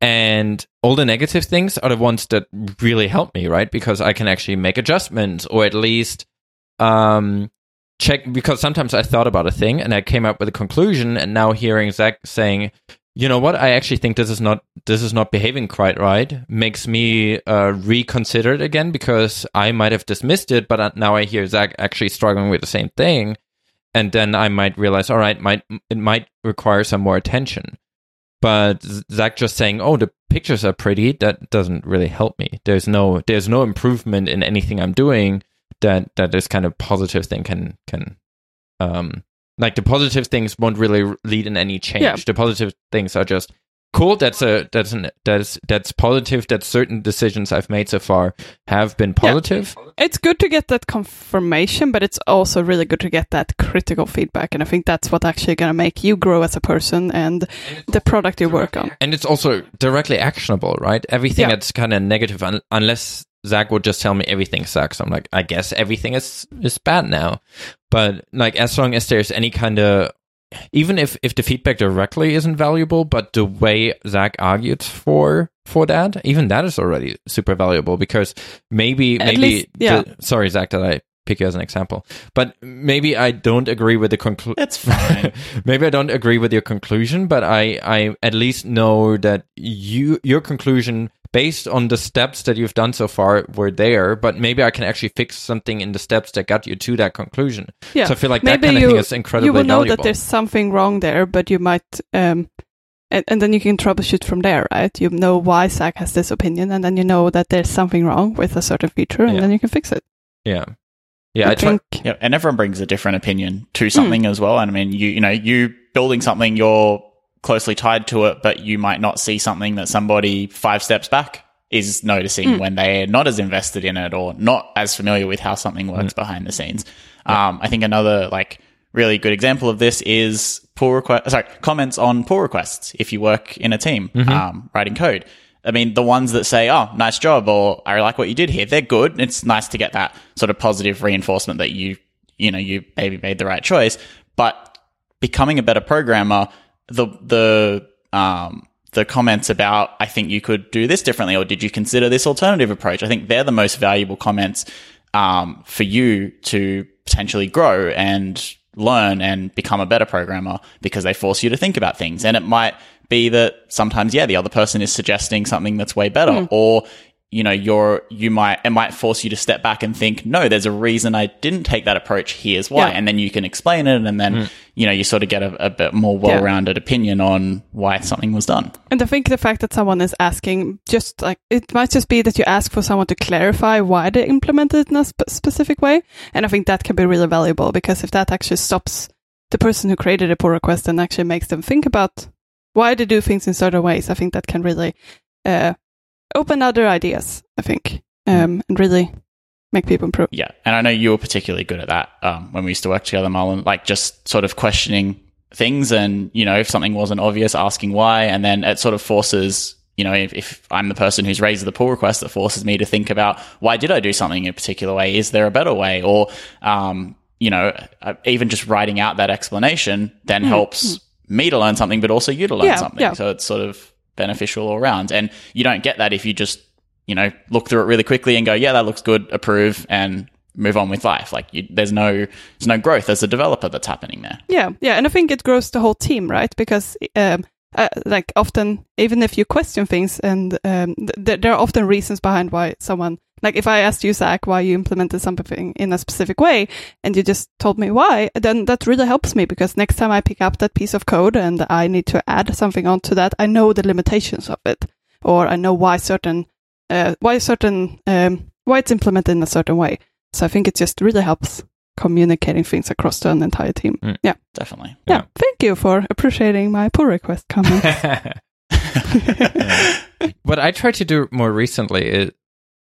And all the negative things are the ones that really help me, right? Because I can actually make adjustments or at least um check because sometimes I thought about a thing and I came up with a conclusion and now hearing Zach saying, you know what, I actually think this is not this is not behaving quite right makes me uh, reconsider it again because I might have dismissed it, but uh, now I hear Zach actually struggling with the same thing, and then I might realize, all right, might it might require some more attention. But Zach just saying, "Oh, the pictures are pretty," that doesn't really help me. There's no there's no improvement in anything I'm doing that that this kind of positive thing can can um like the positive things won't really lead in any change. Yeah. The positive things are just cool. That's a that's an that's that's positive. That certain decisions I've made so far have been positive. It's good to get that confirmation, but it's also really good to get that critical feedback. And I think that's what actually going to make you grow as a person and the product you work on. And it's also directly actionable, right? Everything Yeah. that's kind of negative, un- unless Zach would just tell me everything sucks. I'm like, I guess everything is is bad now. But like, as long as there's any kind of even if if the feedback directly isn't valuable, but the way Zach argued for for that, even that is already super valuable because maybe At maybe least- yeah. the- sorry Zach that I pick you as an example, but maybe I don't agree with the conclusion. It's fine. [laughs] maybe I don't agree with your conclusion, but I I at least know that you your conclusion based on the steps that you've done so far were there, but maybe I can actually fix something in the steps that got you to that conclusion. Yeah. So I feel like Maybe that kind of you, thing is incredibly you will know valuable. that there's something wrong there, but you might, um, and, and then you can troubleshoot from there, right? You know why Zach has this opinion, and then you know that there's something wrong with a certain feature, and Yeah. then you can fix it. yeah. Yeah, I, try, think. Yeah, and everyone brings a different opinion to something as well. And I mean, you you know, you building something, you're closely tied to it, but you might not see something that somebody five steps back is noticing when they're not as invested in it or not as familiar with how something works behind the scenes. Um, I think another like really good example of this is pull request, sorry, comments on pull requests. If you work in a team, um, writing code. I mean, the ones that say, "Oh, nice job," or "I like what you did here," they're good. It's nice to get that sort of positive reinforcement that you, you know, you maybe made the right choice. But becoming a better programmer, the the um, the comments about, "I think you could do this differently," or "Did you consider this alternative approach?" I think they're the most valuable comments um, for you to potentially grow and learn and become a better programmer because they force you to think about things. And it might be that sometimes, yeah, the other person is suggesting something that's way better hmm. or you know, you're, you might, it might force you to step back and think, no, there's a reason I didn't take that approach. Here's why. Yeah. And then you can explain it. And then, hmm. you know, you sort of get a, a bit more well rounded opinion on why something was done. And I think the fact that someone is asking, just like it might just be that you ask for someone to clarify why they implemented it in a sp- specific way, and I think that can be really valuable because if that actually stops the person who created a pull request and actually makes them think about why they do things in certain ways, I think that can really uh, open other ideas. I think um, and really make people improve. Yeah. And I know you were particularly good at that um, when we used to work together, Marlon, like just sort of questioning things and, you know, if something wasn't obvious, asking why. And then it sort of forces, you know, if, if I'm the person who's raised the pull request, that forces me to think about why did I do something in a particular way? Is there a better way? Or, um, you know, uh, even just writing out that explanation then helps me to learn something, but also you to learn Yeah, something. yeah. So it's sort of beneficial all around. And you don't get that if you just, you know, look through it really quickly and go, yeah, that looks good, approve, and move on with life. Like you, there's no, there's no growth as a developer that's happening there. Yeah, yeah, and I think it grows the whole team, right? Because um, uh, like often, even if you question things, and um, th- there are often reasons behind why someone, like if I asked you, Zach, why you implemented something in a specific way, and you just told me why, then that really helps me because next time I pick up that piece of code and I need to add something onto that, I know the limitations of it, or I know why certain, uh, why certain, um, why it's implemented in a certain way. So I think it just really helps communicating things across the entire team. Mm. Yeah. Definitely. Yeah. Thank you for appreciating my pull request comment. [laughs] [laughs] [laughs] what I try to do more recently is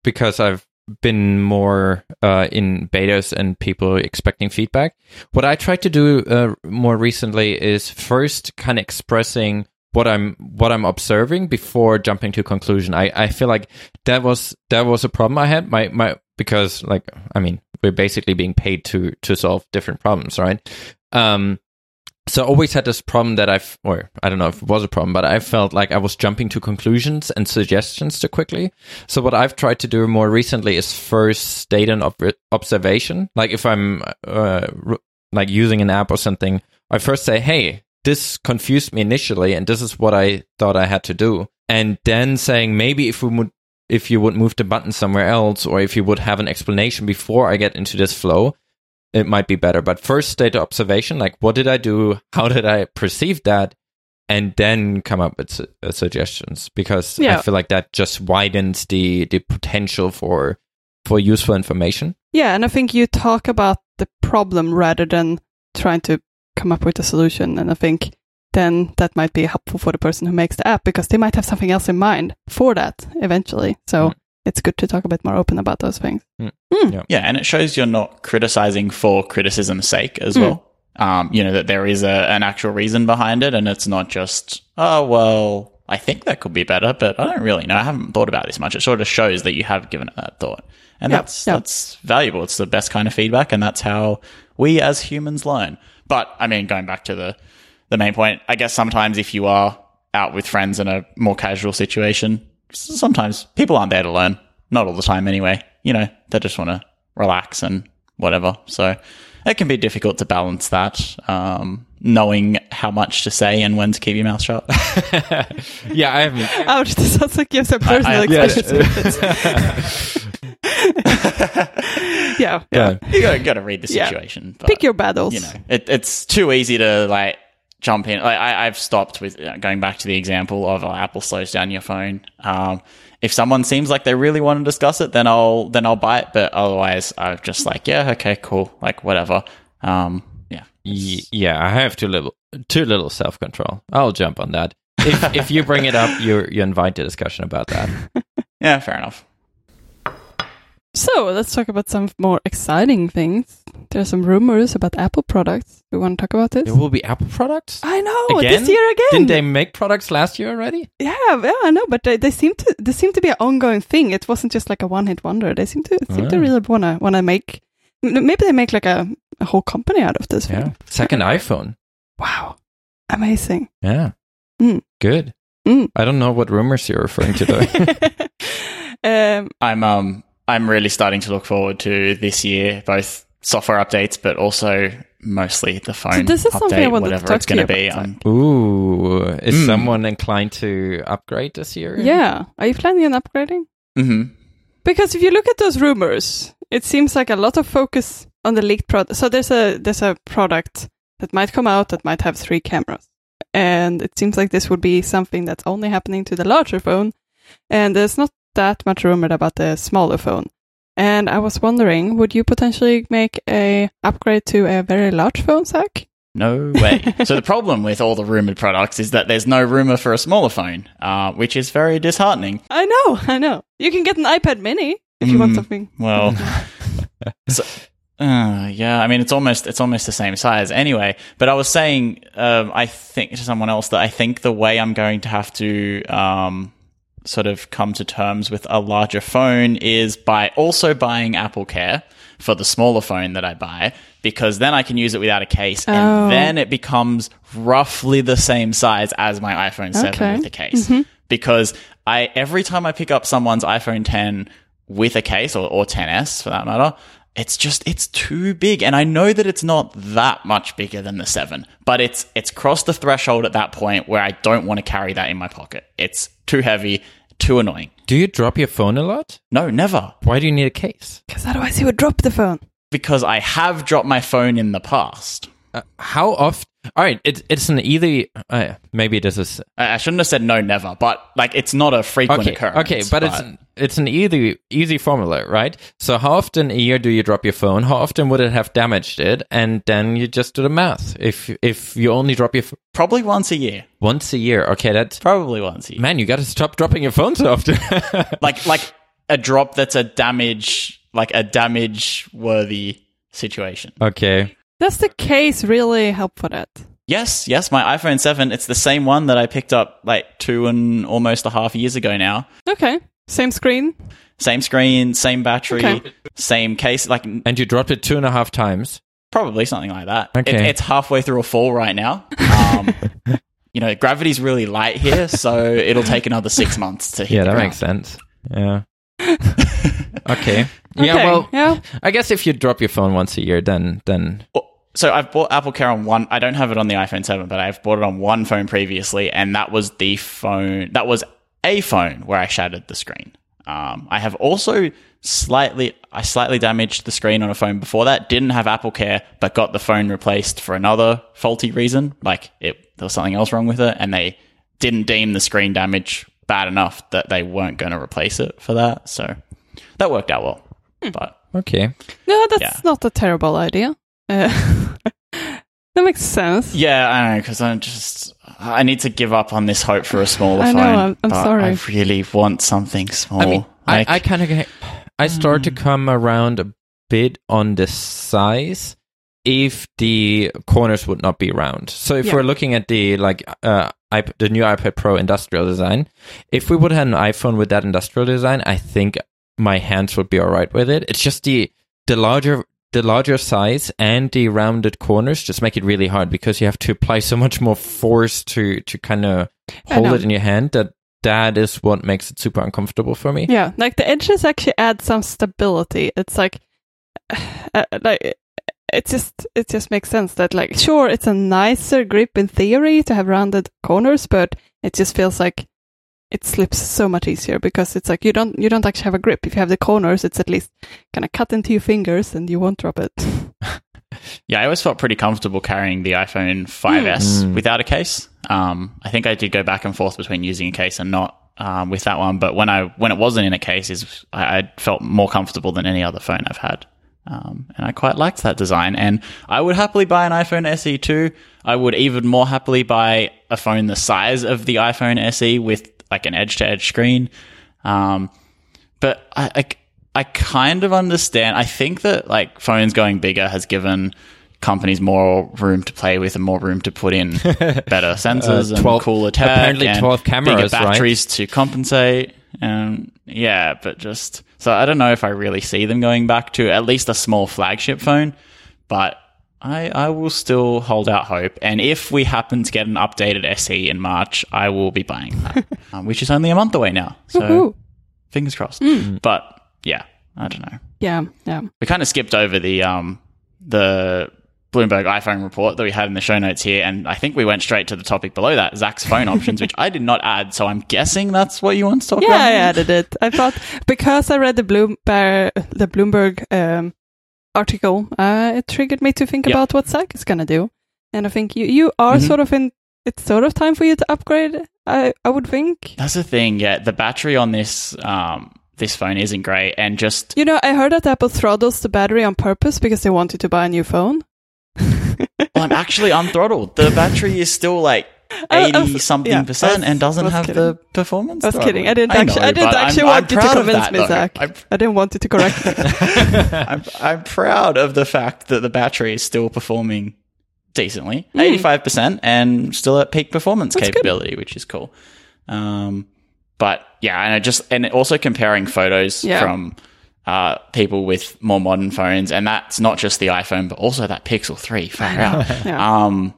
because I've been more uh, in betas and people expecting feedback. What I try to do uh, more recently is first kind of expressing what I'm what I'm observing before jumping to conclusion. I, I feel like that was that was a problem I had. My my because like I mean we're basically being paid to to solve different problems, right? Um, so I always had this problem that I've, or I don't know if it was a problem, but I felt like I was jumping to conclusions and suggestions too quickly. So what I've tried to do more recently is first state an ob- observation. Like if I'm uh, like using an app or something, I first say, "Hey, this confused me initially, and this is what I thought I had to do," and then saying maybe if we would. If you would move the button somewhere else, or if you would have an explanation before I get into this flow, it might be better. But first state observation, like what did I do? How did I perceive that? And then come up with su- uh, suggestions because Yeah. I feel like that just widens the the potential for for useful information. yeah, and I think you talk about the problem rather than trying to come up with a solution. And I think then that might be helpful for the person who makes the app because they might have something else in mind for that eventually. So Mm. It's good to talk a bit more open about those things. Yeah, and it shows you're not criticizing for criticism's sake as Mm. well. Um, you know that there is a, an actual reason behind it, and it's not just oh well, I think that could be better, but I don't really know. I haven't thought about this much. It sort of shows that you have given it that thought, and Yeah, that's yeah. that's valuable. It's the best kind of feedback, and that's how we as humans learn. But I mean, going back to the the main point, I guess sometimes if you are out with friends in a more casual situation, s- sometimes people aren't there to learn. Not all the time, anyway. You know, they just want to relax and whatever. So it can be difficult to balance that, um, knowing how much to say and when to keep your mouth shut. [laughs] yeah, I haven't. Ouch, this sounds like you have some personal I- yeah. experience with [laughs] [laughs] yeah, yeah. Yeah. you gotta, gotta read the Yeah. situation. But, Pick your battles. you know, it, it's too easy to like jump in. Like I, I've stopped with uh, going back to the example of uh, Apple slows down your phone. Um, if someone seems like they really want to discuss it, then I'll then I'll buy it. But otherwise, I'm just like, yeah, okay, cool, like whatever. Um, yeah, Y- yeah, I have too little too little self control. I'll jump on that. If [laughs] if you bring it up, you you invite a discussion about that. [laughs] yeah, fair enough. So let's talk about some more exciting things. There are some rumors about Apple products. We want to talk about this? There will be Apple products. I know Again? this year again. Didn't they make products last year already? Yeah, yeah, I know, but they, they seem to they seem to be an ongoing thing. It wasn't just like a one hit wonder. They seem to seem to Ah. really wanna wanna make. Maybe they make like a, a whole company out of this. Yeah. thing. Second iPhone. Wow, amazing. Yeah. Mm. Good. Mm. I don't know what rumors you're referring to though. [laughs] um, I'm um I'm really starting to look forward to this year, both software updates, but also mostly the phone this is update, something I wanted to whatever talk it's to you going to be. about, Um, Ooh, is Mm. someone inclined to upgrade this year? yeah, are you planning on upgrading? mhm. Because if you look at those rumors, it seems like a lot of focus on the leaked product. So there's a there's a product that might come out that might have three cameras, and it seems like this would be something that's only happening to the larger phone, and there's not that much rumored about the smaller phone. And I was wondering, would you potentially make a upgrade to a very large phone, Zach? No way. [laughs] so the problem with all the rumored products is that there's no rumor for a smaller phone, uh, which is very disheartening. I know, I know. You can get an iPad Mini if you want Mm, something. Well, [laughs] [laughs] so, uh, yeah, I mean it's almost it's almost the same size anyway. But I was saying, um, I think to someone else that I think the way I'm going to have to um, sort of come to terms with a larger phone is by also buying AppleCare for the smaller phone that I buy because then I can use it without a case Oh. and then it becomes roughly the same size as my iPhone 7 Okay. with a case mm-hmm. because I every time I pick up someone's iPhone 10 with a case or, or 10s for that matter it's just it's too big and i know that it's not that much bigger than the 7 but it's it's crossed the threshold at that point where i don't want to carry that in my pocket it's too heavy too annoying Do you drop your phone a lot? no never Why do you need a case? Because otherwise you would drop the phone. because i have dropped my phone in the past Uh, how often? All right, it's it's an either. Uh, maybe this is i I shouldn't have said no never but like it's not a frequent okay. occurrence Okay, but, it's an, it's an easy easy formula, right? So how often a year do you drop your phone? How often would it have damaged it? And then you just do the math. If if you only drop your ph- probably once a year once a year, okay, that's probably once a year man. You got to stop dropping your phone so often. [laughs] like like a drop that's a damage like a damage worthy situation okay. Does the case really help for that? Yes, yes, my iPhone 7, it's the same one that I picked up like two and almost a half years ago now. Okay. Same screen. Same screen, same battery, Okay. same case, like And you dropped it two and a half times. probably something like that. It- Okay. it's halfway through a fall right now. [laughs] Um, you know, gravity's really light here, so it'll take another six months to hit Yeah, that ground. makes sense. Yeah. [laughs] okay. Yeah. Okay, Well, yeah. I guess if you drop your phone once a year, then then So I've bought AppleCare on one. I don't have it on the iPhone 7, but I've bought it on one phone previously, and that was the phone. That was a phone where I shattered the screen. Um, I have also slightly, I slightly damaged the screen on a phone before that. Didn't have AppleCare, but got the phone replaced for another faulty reason. Like it, there was something else wrong with it, and they didn't deem the screen damage bad enough that they weren't going to replace it for that. So that worked out well. But okay. No, that's Yeah. not a terrible idea. Uh, [laughs] that makes sense. Yeah, I know because I'm just I need to give up on this hope for a smaller I phone. know, I'm- I'm but sorry. I really want something small. I mean, Like, I, I kind of I start to come around a bit on the size if the corners would not be round. So if Yeah. we're looking at the like uh iP- the new iPad Pro industrial design, if we would have an iPhone with that industrial design, I think my hands would be all right with it. It's just the the larger the larger size and the rounded corners just make it really hard because you have to apply so much more force to to kind of hold it in your hand that that is what makes it super uncomfortable for me. Yeah, like the edges actually add some stability. It's like, [sighs] uh, like it just it just makes sense that like sure it's a nicer grip in theory to have rounded corners, but it just feels like it slips so much easier because it's like you don't you don't actually have a grip. If you have the corners, it's at least kind of cut into your fingers and you won't drop it. [laughs] yeah, I always felt pretty comfortable carrying the iPhone 5s Mm. without a case. Um, I think I did go back and forth between using a case and not um, with that one. But when I when it wasn't in a case, is I, I felt more comfortable than any other phone I've had. Um, and I quite liked that design. And I would happily buy an iPhone SE too. I would even more happily buy a phone the size of the iPhone SE with like an edge to edge screen. Um, but I, I, I kind of understand. I think that like phones going bigger has given companies more room to play with and more room to put in [laughs] better sensors Uh, and 12 cooler tech apparently and 12 cameras, bigger right? batteries to compensate. And yeah, but just so I don't know if I really see them going back to at least a small flagship phone, but I I will still hold out hope. And if we happen to get an updated SE in March, I will be buying that, [laughs] um, which is only a month away now. So Woohoo. fingers crossed. But yeah, I don't know. Yeah, yeah. We kind of skipped over the um the Bloomberg iPhone report that we had in the show notes here, and I think we went straight to the topic below that, Zach's phone [laughs] options, which I did not add. So I'm guessing that's what you want to talk Yeah, about. I added it. I thought because I read the Bloomberg the Bloomberg um, article, uh, it triggered me to think Yeah. about what Zach is gonna do, and I think you you are Mhm. sort of in. It's sort of time for you to upgrade. I I would think. That's the thing. Yeah, the battery on this um this phone isn't great, and just You know, I heard that Apple throttles the battery on purpose because they wanted to buy a new phone. [laughs] well, I'm actually unthrottled. The battery is still like. I- I was- Eighty something yeah, percent was- and doesn't have kidding. the performance. I was kidding. I didn't actually. know, I didn't I'm- actually I'm want you to convince me, though. Zach. I'm- I didn't want you to correct me. [laughs] [laughs] I'm, I'm proud of the fact that the battery is still performing decently, Mm. eighty five percent, and still at peak performance That's good. capability, which is cool. Um, but yeah, and I just and also comparing photos Yeah. from uh, people with more modern phones, and that's not just the iPhone, but also that Pixel Three. Far out. [laughs] Yeah. Um,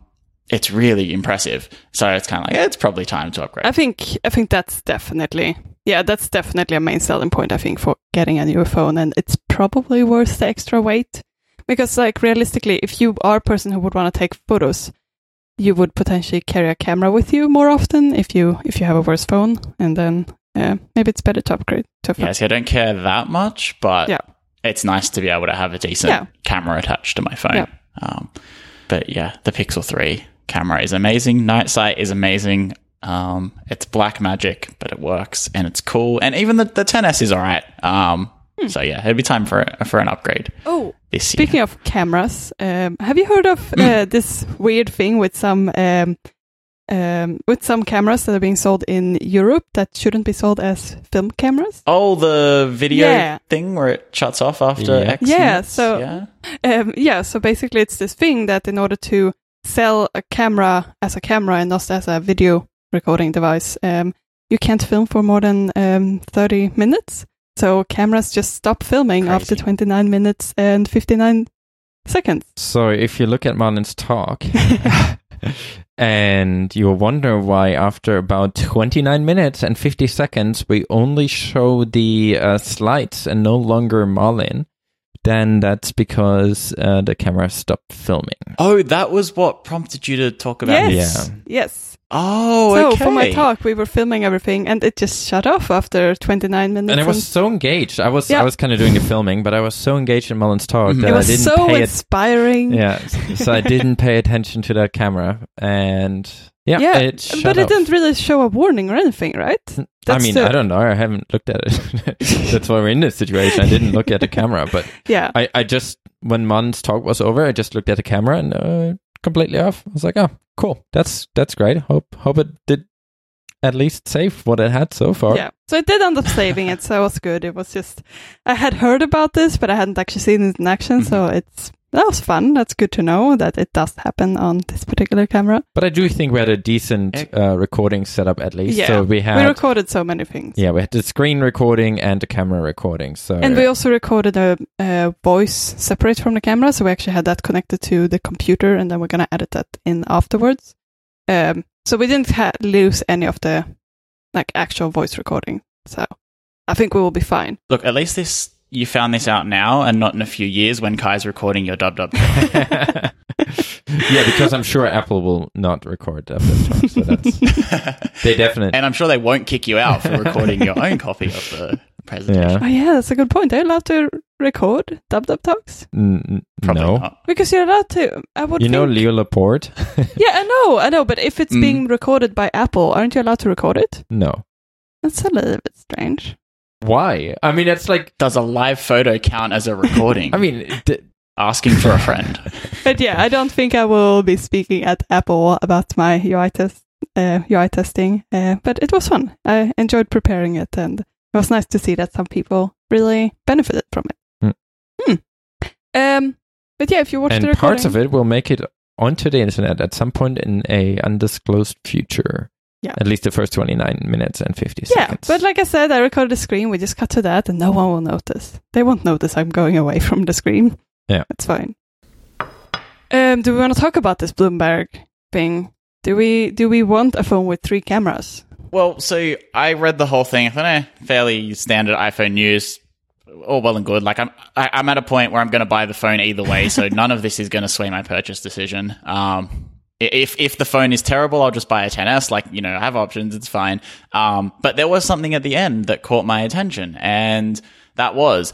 it's really impressive. So it's kind of like yeah, it's probably time to upgrade. I think I think that's definitely yeah, that's definitely a main selling point, I think, for getting a new phone. And it's probably worth the extra weight. Because, like, realistically, if you are a person who would want to take photos, you would potentially carry a camera with you more often if you if you have a worse phone. And then yeah, maybe it's better to upgrade to phone. Yeah, see, I don't care that much, but Yeah. it's nice to be able to have a decent Yeah. camera attached to my phone. Yeah. Um, but yeah, the Pixel 3 camera is amazing. Night sight is amazing. Um, it's black magic, but it works and it's cool. And even the, the 10S is all right. Um, So yeah, it'd be time for for an upgrade Oh, this year. Speaking of cameras, um, have you heard of uh, this weird thing with some um, um, with some cameras that are being sold in Europe that shouldn't be sold as film cameras? Oh, the video Yeah. thing where it shuts off after Yeah. X. Yeah, minutes? so- yeah. Um, yeah, so basically, it's this thing that in order to sell a camera as a camera and not as a video recording device, um, you can't film for more than um, 30 minutes. So cameras just stop filming after 29 minutes and 59 seconds. So if you look at Marlon's talk [laughs] [laughs] and you wonder why after about 29 minutes and 50 seconds we only show the uh, slides and no longer Marlin, then that's because uh, the camera stopped filming. Oh, that was what prompted you to talk about yes. this. Yeah. Yes. Oh, so okay. for my talk, we were filming everything, and it just shut off after 29 minutes. And I was so engaged. I was Yeah. I was kind of doing the filming, but I was so engaged in Marlon's talk Mhm. that it I didn't so pay it. inspiring. Yeah, so I [laughs] didn't pay attention to that camera, and yeah, Yeah, it shut but it didn't really show a warning or anything, right? I mean, the- I don't know. I haven't looked at it. [laughs] That's why we're in this situation. I didn't look at the camera, but [laughs] Yeah. I, I just when Mon's talk was over, I just looked at the camera and uh, completely off. I was like, oh, cool. That's that's great. Hope hope it did at least save what it had so far. Yeah. So it did end up saving it, so it was good. It was just I had heard about this, but I hadn't actually seen it in action, so Mm-hmm. it's that was fun. That's good to know that it does happen on this particular camera. But I do think we had a decent uh, recording setup at least. Yeah. So we had we recorded so many things. yeah, we had the screen recording and the camera recording. So And we also recorded a, a voice separate from the camera, so we actually had that connected to the computer, and then we're gonna edit that in afterwards. Um, so we didn't ha- lose any of the like actual voice recording. So I think we will be fine. Look, at least this you found this out now and not in a few years when Kai's recording your dub dub. [laughs] yeah, because I'm sure Apple will not record that talk. So that's [laughs] they definitely and I'm sure they won't kick you out for recording your own copy of the presentation. yeah. Oh yeah, that's a good point. Are you allowed to record dub dub talks? N- n- Probably no. not. Because you're allowed to. I would. You know Leo Laporte? [laughs] Yeah, I know, I know. But if it's Mm. being recorded by Apple, aren't you allowed to record it? no. That's a little bit strange. Why? I mean, it's like Does a live photo count as a recording? [laughs] I mean, d- asking for a friend. [laughs] But yeah, I don't think I will be speaking at Apple about my UI test, uh, UI testing. Uh, but it was fun. I enjoyed preparing it, and it was nice to see that some people really benefited from it. Hmm. Um. But yeah, if you watch the and recording, parts of it will make it onto the internet at some point in a undisclosed future. Yeah. At least the first 29 minutes and 50 yeah. seconds. Yeah. But like I said, I recorded the screen. We just cut to that, and no one will notice. They won't notice I'm going away from the screen. Yeah. it's fine. Um. Do we want to talk about this Bloomberg thing? Do we do we want a phone with three cameras? Well, so I read the whole thing. I thought, eh, fairly standard iPhone news. All well and good. Like I'm, I, I'm at a point where I'm going to buy the phone either way, so [laughs] none of this is going to sway my purchase decision. Um, i- if if the phone is terrible, I'll just buy a 10s. Like you know, I have options. It's fine. Um, but there was something at the end that caught my attention, and that was,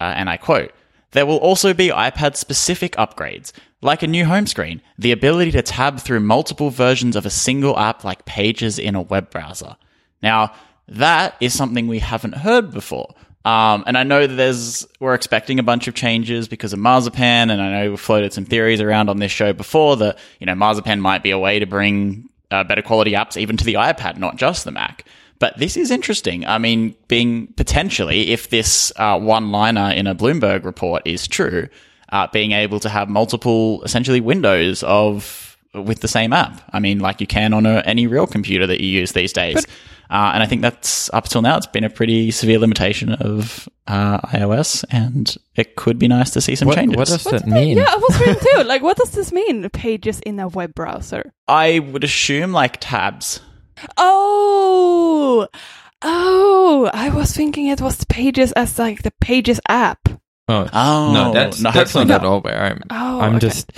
uh, and I quote. There will also be iPad specific upgrades, like a new home screen, the ability to tab through multiple versions of a single app like Pages in a web browser. Now, that is something we haven't heard before. Um, and I know that there's, we're expecting a bunch of changes because of Marzipan, and I know we've floated some theories around on this show before that, you know, Marzipan might be a way to bring uh, better quality apps even to the iPad, not just the Mac. But this is interesting. I mean, being potentially, if this uh, one liner in a Bloomberg report is true, uh, being able to have multiple essentially windows of with the same app. I mean, like you can on a, any real computer that you use these days. Uh, and I think that's up till now, it's been a pretty severe limitation of uh, iOS, and it could be nice to see some what, changes. what does What that did they- mean? Yeah, I was reading too. Like, what does this mean? Pages in a web browser. I would assume like tabs. Oh, Oh, I was thinking it was Pages as like the Pages app. Oh, Oh no, that's no, that's not no. at all where I'm. Oh, I'm okay. just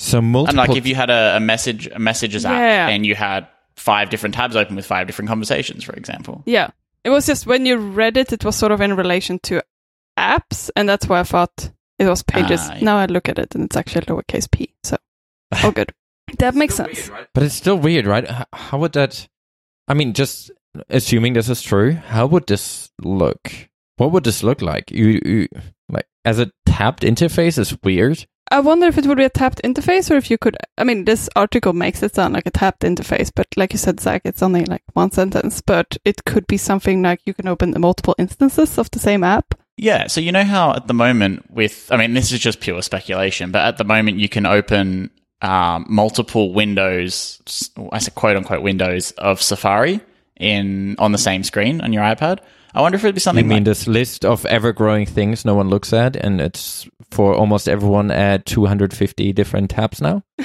so multiple. And like if you had a, a message a messages app Yeah. and you had five different tabs open with five different conversations, for example. Yeah. It was just when you read it, it was sort of in relation to apps, and that's why I thought it was pages. Ah, yeah. Now I look at it, and it's actually lowercase p. So, [laughs] all good. That makes sense. But it's still weird, right? How would that? I mean, just assuming this is true, how would this look? What would this look like? You, you like as a tabbed interface is weird. I wonder if it would be a tabbed interface, or if you could. I mean, this article makes it sound like a tabbed interface, but like you said, Zach, it's only like one sentence. But it could be something like you can open multiple instances of the same app. Yeah, so you know how at the moment with I mean this is just pure speculation, but at the moment you can open um, multiple windows, I say quote unquote windows of Safari in on the same screen on your iPad. I wonder if it'd be I something mean, like this list of ever growing things no one looks at, and it's for almost everyone at 250 different tabs now. [laughs]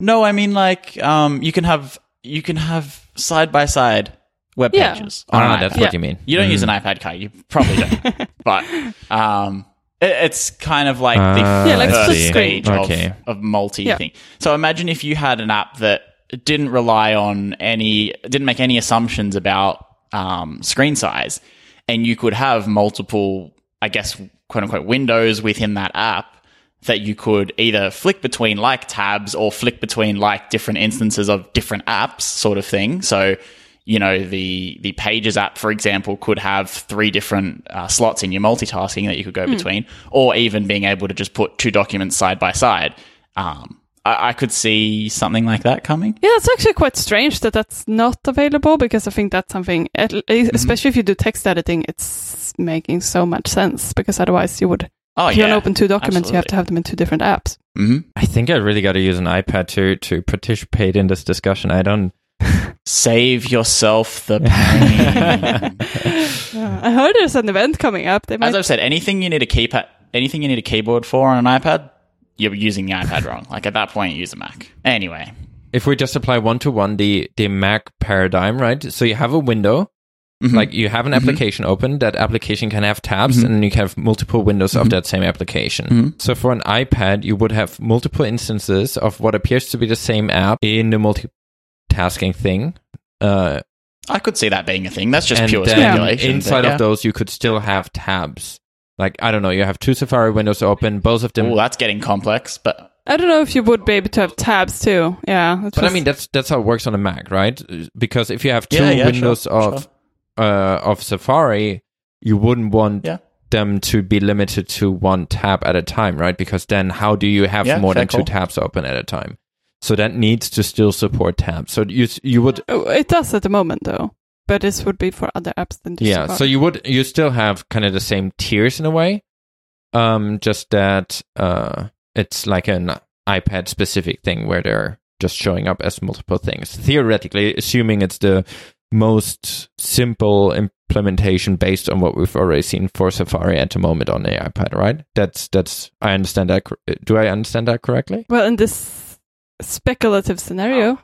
No, I mean like um, you can have you can have side by side web Yeah. pages. on Ah, an that's iPad. what you mean. You don't use an Mm. iPad Kai. You probably don't. [laughs] but um, it, it's kind of like the Ah, Yeah, like first split screen. stage of, Okay. of multi Yeah. thing. So imagine if you had an app that didn't rely on any, didn't make any assumptions about um, screen size, and you could have multiple, I guess, quote unquote, windows within that app that you could either flick between like tabs or flick between like different instances of different apps sort of thing. So, you know, the, the Pages app, for example, could have three different uh, slots in your multitasking that you could go between, or even being able to just put two documents side by side. Um, I, I could see something like that coming. Yeah, it's actually quite strange that that's not available because I think that's something, at least, especially if you do text editing, it's making so much sense because otherwise you would, Oh, if you want yeah. to open two documents, you have to have them in two different apps. hmm I think I really got to use an iPad to to participate in this discussion. I don't. [laughs] Save yourself the pain. [laughs] Yeah, I heard there's an event coming up. They As I've said, anything you need a keypad, anything you need a keyboard for on an iPad, you're using the iPad wrong. Like at that point, use a Mac. Anyway, If we just apply one to one the the Mac paradigm, right? So you have a window, Mhm. like you have an application open. That application can have tabs, Mhm. and you can have multiple windows of Mhm. that same application. Mhm. So for an iPad, you would have multiple instances of what appears to be the same app in the multitasking thing. Uh, I could see that being a thing. That's just pure speculation. but inside yeah. of those, you could still have tabs. Like I don't know, you have two Safari windows open, both of them. Oh, that's getting complex, but I don't know if you would be able to have tabs too. Yeah. it's but I mean, that's that's how it works on a Mac, right? Because if you have two Yeah, yeah, windows sure, of uh, of Safari, you wouldn't want Yeah. them to be limited to one tab at a time, right? Because then how do you have Yeah, more fair than two tabs open at a time? So that needs to still support tabs. So you you would Oh, it does at the moment though. But this would be for other apps than just yeah. So you would you still have kind of the same tiers in a way, um, just that uh, it's like an iPad specific thing where they're just showing up as multiple things. Theoretically, assuming it's the most simple implementation based on what we've already seen for Safari at the moment on the iPad, right? That's that's I understand that. Do I understand that correctly? well, in this speculative scenario,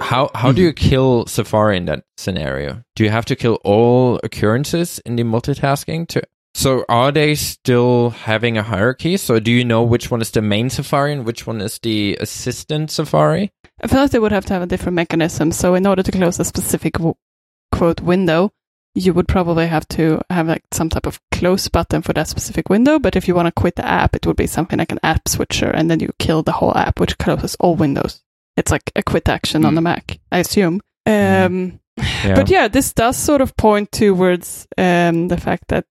How how do you [clears throat] kill Safari in that scenario? Do you have to kill all occurrences in the multitasking to so are they still having a hierarchy? So do you know which one is the main Safari and which one is the assistant Safari? I feel like they would have to have a different mechanism. So in order to close a specific w- quote window, you would probably have to have like some type of close button for that specific window. But if you want to quit the app, it would be something like an app switcher, and then you kill the whole app, which closes all windows. It's like a quit action on Hmm. the Mac, I assume. Um, Yeah. But yeah, this does sort of point towards um, the fact that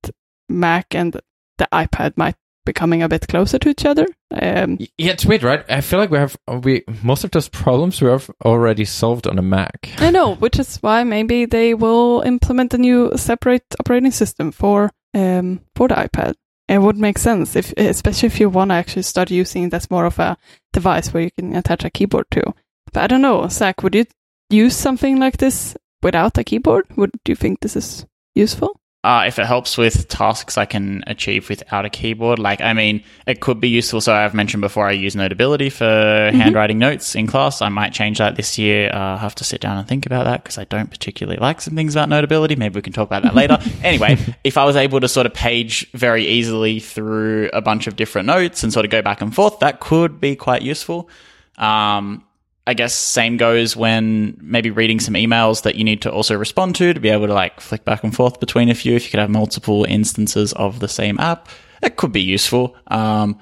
Mac and the iPad might be coming a bit closer to each other. Um, yeah, it's weird, right? I feel like we have we most of those problems we have already solved on a Mac. I know, which is why maybe they will implement a new separate operating system for um, for the iPad. It would make sense if, especially if you want to actually start using it as more of a device where you can attach a keyboard to. But I don't know, Zach, would you use something like this without a keyboard? Would do you think this is useful? Uh, if it helps with tasks I can achieve without a keyboard, like, I mean, it could be useful. So I've mentioned before I use Notability for Mm-hmm. handwriting notes in class. I might change that this year. Uh, I'll have to sit down and think about that because I don't particularly like some things about Notability. Maybe we can talk about that later. [laughs] anyway, if I was able to sort of page very easily through a bunch of different notes and sort of go back and forth, that could be quite useful. Um, I guess same goes when maybe reading some emails that you need to also respond to to be able to like flick back and forth between a few. If you could have multiple instances of the same app, it could be useful. Um,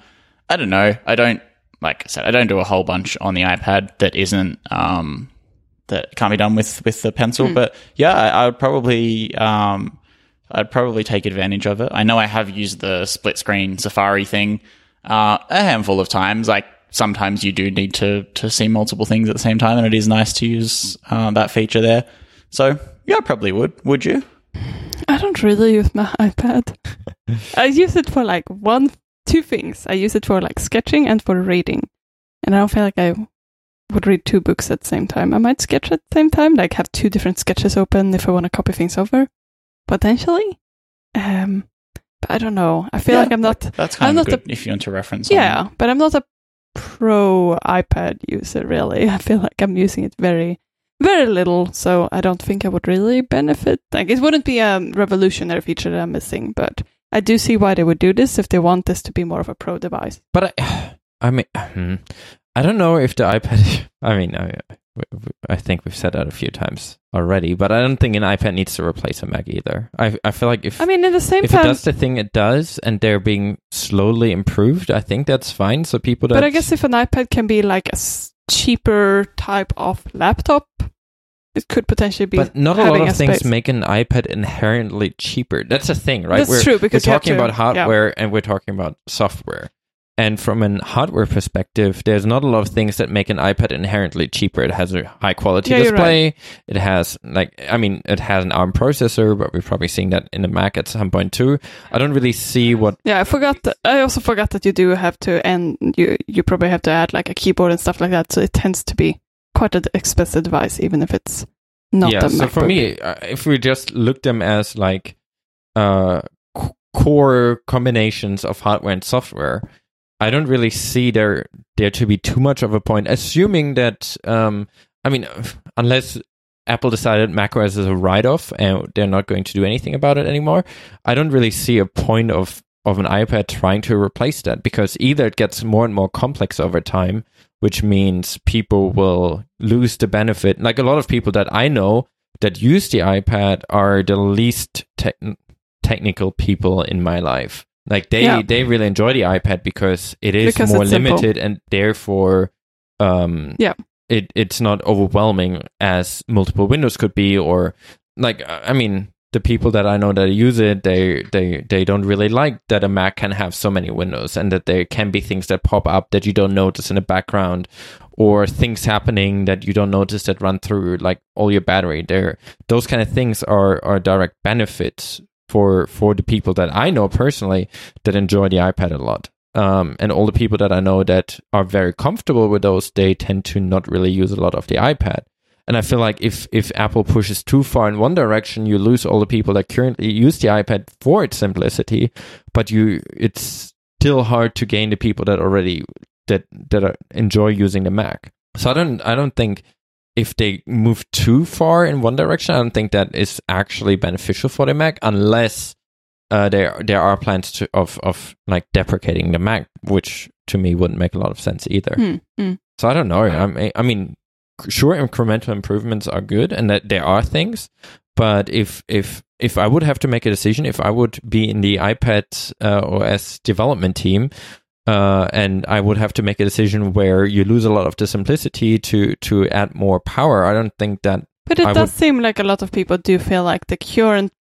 I don't know. I don't like I said. I don't do a whole bunch on the iPad that isn't um, that can't be done with with the pencil. But yeah, I, I would probably um, I'd probably take advantage of it. I know I have used the split screen Safari thing uh, a handful of times. Like sometimes you do need to to see multiple things at the same time, and it is nice to use uh, that feature there. So yeah, I probably would. Would you? I don't really use my [laughs] iPad. I use it for like one, two things. I use it for like sketching and for reading. And I don't feel like I would read two books at the same time. I might sketch at the same time, like have two different sketches open if I want to copy things over, potentially. Um, but I don't know. I feel Yeah, like I'm not. That's kind I'm of not good if you want to reference. Yeah, but I'm not a pro iPad user really. [laughs] I feel like I'm using it very, very little, so I don't think I would really benefit. Like it wouldn't be a revolutionary feature that I'm missing, but I do see why they would do this if they want this to be more of a pro device. But I, [sighs] I mean, [sighs] I don't know if the iPad. [laughs] I mean, I, I think we've said that a few times already, but I don't think an iPad needs to replace a Mac either. I, I feel like if I mean, at the same if it does the thing it does and they're being slowly improved, I think that's fine. So people but I guess if an iPad can be like a cheaper type of laptop, it could potentially be. But not a lot of things space. make an iPad inherently cheaper. That's the thing, right? That's we're, true, because we're talking to- about yeah. hardware and we're talking about software. And from an hardware perspective, there's not a lot of things that make an iPad inherently cheaper. It has a high quality Yeah, display. It has like I mean, it has an ARM processor, but we're probably seeing that in the Mac at some point too. I don't really see what Yeah, I forgot. That, I also forgot that you do have to, and you you probably have to add like a keyboard and stuff like that. So it tends to be quite an expensive device, even if it's not yeah so for me uh, if we just look them as like uh c- core combinations of hardware and software i don't really see there there to be too much of a point assuming that um i mean unless apple decided macOS is a write-off and they're not going to do anything about it anymore i don't really see a point of of an ipad trying to replace that because either it gets more and more complex over time which means people will lose the benefit. Like a lot of people that I know that use the iPad are the least tech technical people in my life. Like they Yeah. they really enjoy the iPad because it is Because more it's simple. limited and therefore um Yeah. it it's not overwhelming as multiple windows could be or like I mean the people that I know that use it, they they they don't really like that a Mac can have so many windows and that there can be things that pop up that you don't notice in the background, or things happening that you don't notice that run through like all your battery. There, those kind of things are are direct benefits for for the people that I know personally that enjoy the iPad a lot. Um, and all the people that I know that are very comfortable with those, they tend to not really use a lot of the iPad. And I feel like if if Apple pushes too far in one direction, you lose all the people that currently use the iPad for its simplicity. But you, it's still hard to gain the people that already that that are, enjoy using the Mac. So I don't I don't think if they move too far in one direction, I don't think that is actually beneficial for the Mac unless uh, there there are plans to of of like deprecating the Mac, which to me wouldn't make a lot of sense either. Hmm, hmm. So I don't know. I mean, I mean, sure, incremental improvements are good, and that there are things. But if if if I would have to make a decision, if I would be in the iPad uh, OS development team, uh, and I would have to make a decision where you lose a lot of the simplicity to to add more power, I don't think that. But it I does would- seem like a lot of people do feel like the current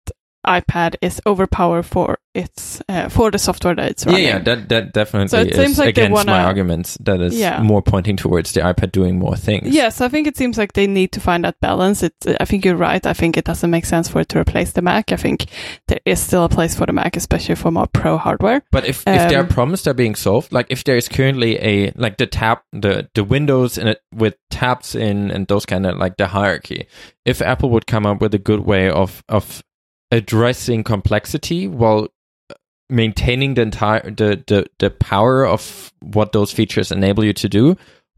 iPad is overpowered for its uh, for the software that it's Yeah, running. yeah, that that definitely So it is seems like against my wanna- arguments. That is Yeah. more pointing towards the iPad doing more things. Yes, I think it seems like they need to find that balance. It, I think you're right. I think it doesn't make sense for it to replace the Mac. I think there is still a place for the Mac, especially for more pro hardware. But if, if their Um, problems are being solved, like if there is currently a like the tab the the windows in it with tabs in and those kind of like the hierarchy, if Apple would come up with a good way of of addressing complexity while uh, maintaining the entire the, the the power of what those features enable you to do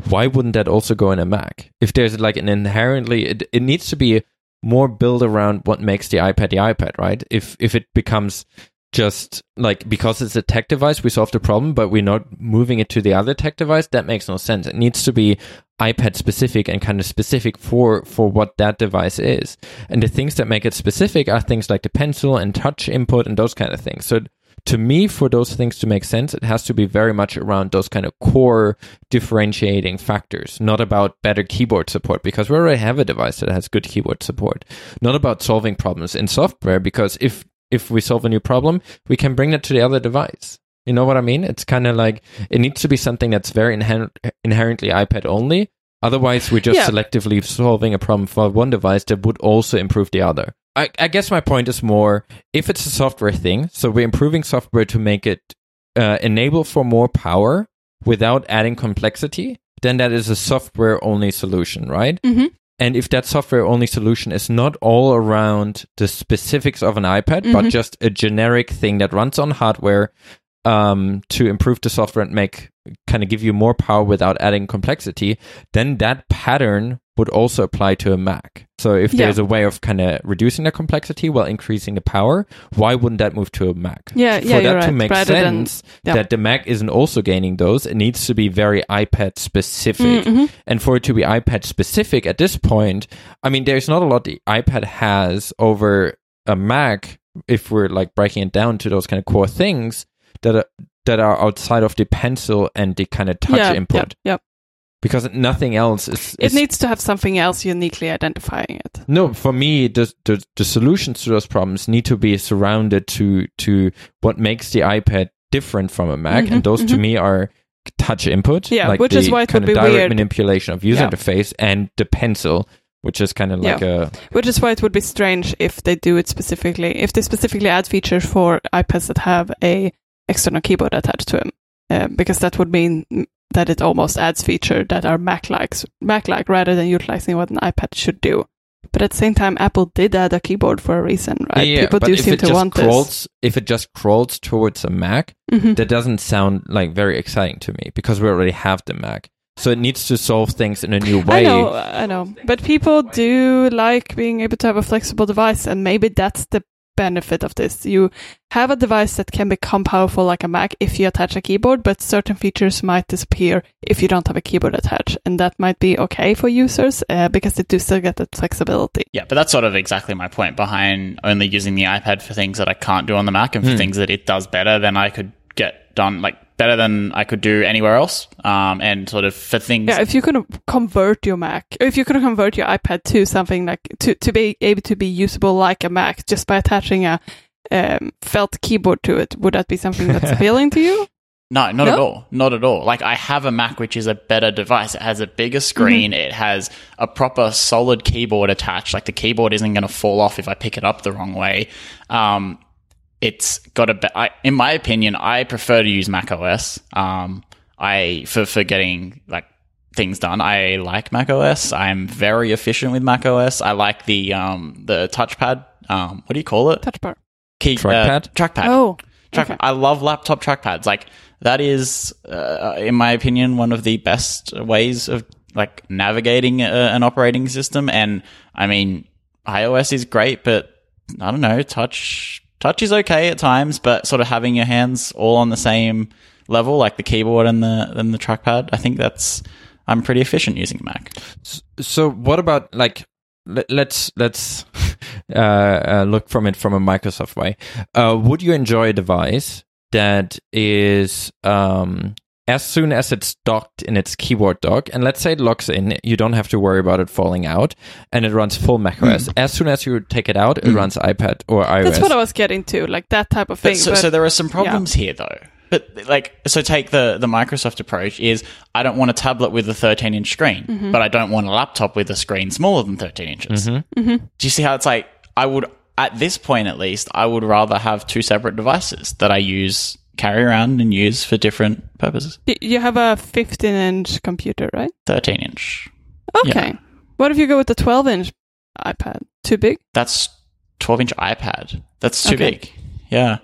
why wouldn't that also go in a mac? If there's like an inherently it, it needs to be more built around what makes the ipad the ipad right? If if it becomes just like because it's a tech device we solve the problem but we're not moving it to the other tech device. That makes no sense. It needs to be ipad specific and kind of specific for for what that device is. And the things that make it specific are things like the pencil and touch input and those kind of things. So to me, for those things to make sense, it has to be very much around those kind of core differentiating factors, not about better keyboard support, because we already have a device that has good keyboard support. Not about solving problems in software, because if if we solve a new problem, we can bring that to the other device. You know what I mean? It's kind of like it needs to be something that's very inher- inherently iPad only. Otherwise, we're just Yeah. selectively solving a problem for one device that would also improve the other. I, I guess my point is more if it's a software thing, so we're improving software to make it uh, enable for more power without adding complexity, then that is a software only solution, right? hmm And if that software only solution is not all around the specifics of an iPad, but Mhm. just a generic thing that runs on hardware um, to improve the software and make kind of give you more power without adding complexity, then that pattern would also apply to a Mac. So if Yeah. there's a way of kind of reducing the complexity while increasing the power, why wouldn't that move to a Mac? Yeah, For yeah, that to right. make Rather than- sense yeah. that the Mac isn't also gaining those, it needs to be very iPad specific. Mhm. And for it to be iPad specific at this point, I mean, there's not a lot the iPad has over a Mac if we're like breaking it down to those kind of core things that are, that are outside of the pencil and the kind of touch yeah, input. Yeah, yeah. Because nothing else is. It is- needs to have something else uniquely identifying it. no, for me, the, the the solutions to those problems need to be surrounded to to what makes the iPad different from a Mac, Mhm, and those to mhm. me are touch input, Yeah, like which the is why it kind would of be direct weird. manipulation of user Yeah. interface, and the pencil, which is kind of Yeah. like a Which is why it would be strange if they do it specifically. If they specifically add features for iPads that have a external keyboard attached to them, uh, because that would mean that it almost adds feature that are Mac-like, Mac-like rather than utilizing what an iPad should do. But at the same time, Apple did add a keyboard for a reason, right? yeah. People but do if seem it to just want crawls, if it just crawls towards a Mac, this. Mhm. that doesn't sound like very exciting to me because we already have the Mac. So it needs to solve things in a new way. I know, I know. But people do like being able to have a flexible device, and maybe that's the benefit of this. You have a device that can become powerful like a Mac if you attach a keyboard, but certain features might disappear if you don't have a keyboard attached. And that might be okay for users uh, because they do still get that flexibility. Yeah, but that's sort of exactly my point behind only using the iPad for things that I can't do on the Mac and for Hmm. things that it does better than I could get done, like better than I could do anywhere else. Um, and sort of for things. Yeah, if you could convert your Mac, if you could convert your iPad to something like to, to be able to be usable like a Mac just by attaching a um, felt keyboard to it, would that be something that's [laughs] appealing to you? No, not at all. Not at all. Like I have a Mac which is a better device. It has a bigger screen. It has a proper solid keyboard attached. Like the keyboard isn't going to fall off if I pick it up the wrong way. Um, it's got a. Be- I, in my opinion, I prefer to use Mac OS. Um, I for for getting like things done. I like Mac OS. I'm very efficient with Mac OS. I like the um the touchpad. Um, what do you call it? Touchpad. Key Trackpad? Uh, trackpad. Oh, Track, okay. I love laptop trackpads. Like that is, uh, in my opinion, one of the best ways of like navigating a, an operating system. And I mean, iOS is great, but I don't know, touch touch is okay at times. But sort of having your hands all on the same level, like the keyboard and the and the trackpad, I think that's I'm pretty efficient using Mac. So what about like let, let's let's [laughs] uh, uh, look from it from a Microsoft way. Uh, would you enjoy a device that is um, as soon as it's docked in its keyboard dock, and let's say it locks in, you don't have to worry about it falling out, and it runs full macOS. As soon as you take it out, it Mm. runs iPad or iOS. That's what I was getting to, like that type of thing. But so, but so there are some problems here though. But like, so take the the Microsoft approach is I don't want a tablet with a 13 inch screen, Mm-hmm. but I don't want a laptop with a screen smaller than 13 inches. Mhm. Do you see how it's like? I would at this point at least I would rather have two separate devices that I use carry around and use for different purposes. You have a 15 inch computer, right? 13 inch. Okay. What if you go with the 12 inch iPad? Too big? That's 12 inch iPad. That's too Okay. big. Yeah.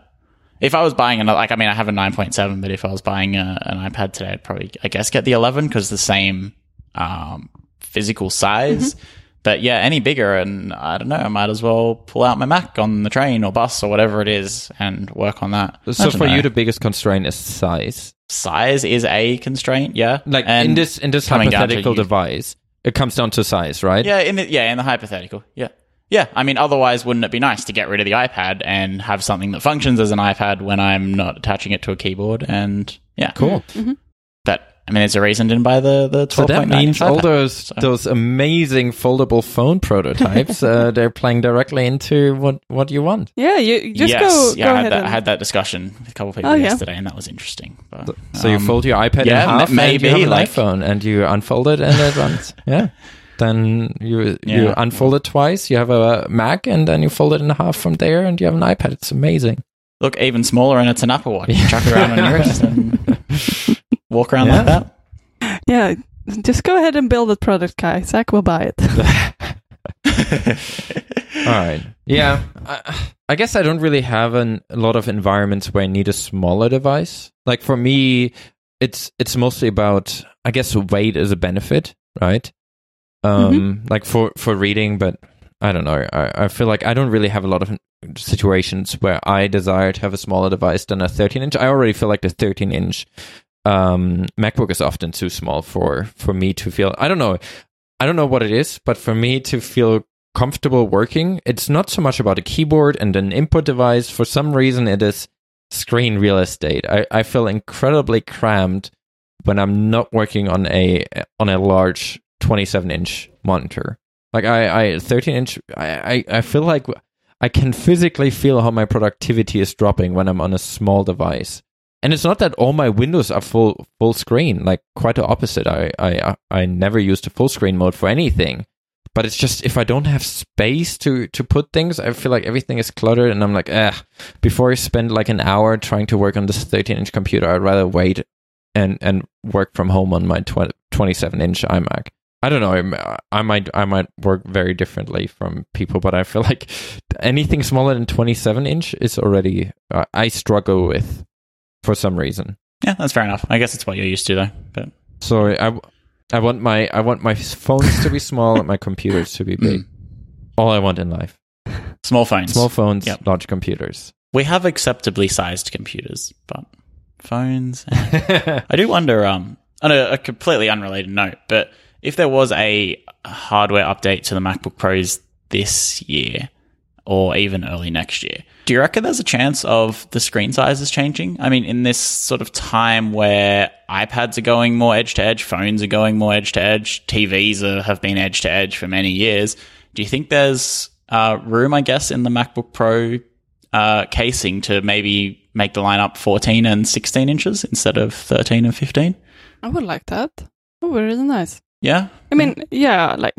If I was buying another, like, I mean, I have a 9.7, but if I was buying a, an iPad today, I'd probably, I guess, get the 11 because the same um, physical size. But yeah, any bigger, and I don't know, I might as well pull out my Mac on the train or bus or whatever it is and work on that. So for know. you, the biggest constraint is size. size is a constraint, yeah. Like And in this in this coming down to hypothetical you- device, it comes down to size, right? Yeah, in the yeah, in the hypothetical. Yeah. Yeah, I mean otherwise wouldn't it be nice to get rid of the iPad and have something that functions as an iPad when I'm not attaching it to a keyboard and yeah. Cool. But I mean it's a reason I didn't buy the the So 12.9 that means inch all iPad. those those amazing foldable phone prototypes, [laughs] uh, they're playing directly into what what you want. Yeah, you you just yes, go yeah, go I had ahead that and I had that discussion with a couple of people Oh, yeah. yesterday and that was interesting. But, So you um, fold your iPad yeah, in half, m- and you maybe, have an like- iPhone, and you unfold it, and it runs. Yeah. Then you you unfold it twice. You have a Mac, and then you fold it in half from there, and you have an iPad. It's amazing. look even smaller and it's an Apple Watch. You chuck it around on your wrist [laughs] and walk around Yeah. like that. yeah. Just go ahead and build that product, Kai. Zach will buy it. [laughs] [laughs] All right. Yeah. I, I guess I don't really have an, a lot of environments where I need a smaller device. Like for me, it's it's mostly about I guess weight is a benefit, right? Um, like for for reading, but I don't know. I, I feel like I don't really have a lot of situations where I desire to have a smaller device than a 13 inch. I already feel like the 13 inch um, MacBook is often too small for for me to feel. I don't know. I don't know what it is, but for me to feel comfortable working, it's not so much about a keyboard and an input device. For some reason, it is screen real estate. I, I feel incredibly crammed when I'm not working on a on a large 27 inch monitor. Like I, I 13 inch, I, I, I feel like I can physically feel how my productivity is dropping when I'm on a small device. And it's not that all my windows are full full screen. Like quite the opposite. I I I never used a full screen mode for anything. But it's just if I don't have space to to put things, I feel like everything is cluttered, and I'm like, eh. Before I spend like an hour trying to work on this 13 inch computer, I'd rather wait and and work from home on my 20, 27 inch iMac. I don't know. I might I might work very differently from people, but I feel [laughs] like anything smaller than 27 inch is already uh, I struggle with for some reason. Yeah, that's fair enough. I guess it's what you're used to though. But So I I want my I want my phones to be [laughs] small and my computers to be big. Mm. All I want in life: small phones. small phones, Yep. large computers. We have acceptably sized computers, but phones. I do wonder. Um, on a, a completely unrelated note, but if there was a hardware update to the MacBook Pros this year, or even early next year, do you reckon there's a chance of the screen sizes changing? I mean, in this sort of time where iPads are going more edge to edge, phones are going more edge to edge, TVs are, have been edge to edge for many years. Do you think there's uh, room, I guess, in the MacBook Pro uh, casing to maybe make the lineup 14 and 16 inches instead of 13 and 15? I would like that. Would be really nice. Yeah. I mean, yeah, like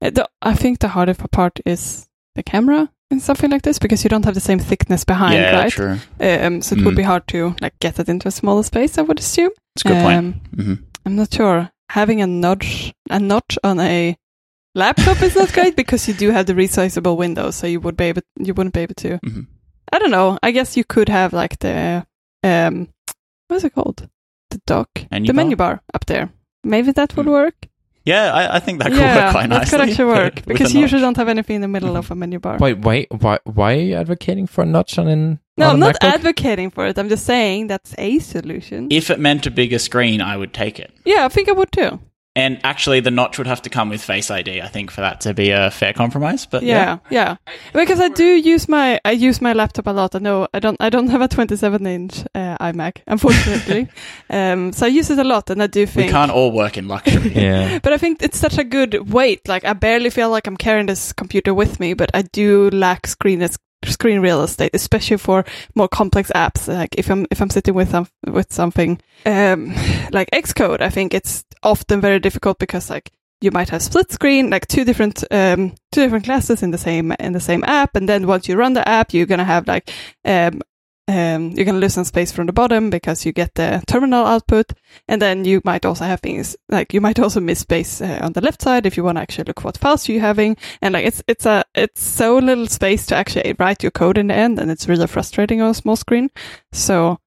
the, I think the hardest part is the camera and something like this because you don't have the same thickness behind, yeah, right? true. Um, so it would Mm. be hard to like get it into a smaller space. I would assume. It's a good point. Um, hmm I'm not sure. Having a notch, a notch on a laptop is not great [laughs] because you do have the resizable window, so you would be able, you wouldn't be able to. Mhm. I don't know. I guess you could have like the um, what's it called? The dock, Menu the bar? menu bar up there. Maybe that would Mm. work. Yeah, I, I think that could yeah, work quite that nicely. could actually work [laughs] with because a you usually don't have anything in the middle of a menu bar. Wait, wait, why why are you advocating for a notch on an no, on I'm not MacBook? advocating for it. I'm just saying that's a solution. If it meant a bigger screen, I would take it. yeah, I think I would too. And actually, the notch would have to come with Face ID, I think, for that to be a fair compromise. But yeah, Yeah, yeah. Because I do use my I use my laptop a lot. I know I don't I don't have a 27 inch uh, iMac, unfortunately. [laughs] um, so I use it a lot, and I do think we can't all work in luxury. [laughs] Yeah. But I think it's such a good weight. Like I barely feel like I'm carrying this computer with me, but I do lack screen screen real estate, especially for more complex apps. Like if I'm if I'm sitting with some with something um, like Xcode, I think it's often very difficult because like you might have split screen, like two different um, two different classes in the same in the same app, and then once you run the app, you're gonna have like um, um, you can lose some space from the bottom because you get the terminal output, and then you might also have things like you might also miss space uh, on the left side if you want to actually look what files you're having, and like it's it's a it's so little space to actually write your code in the end, and it's really frustrating on a small screen. So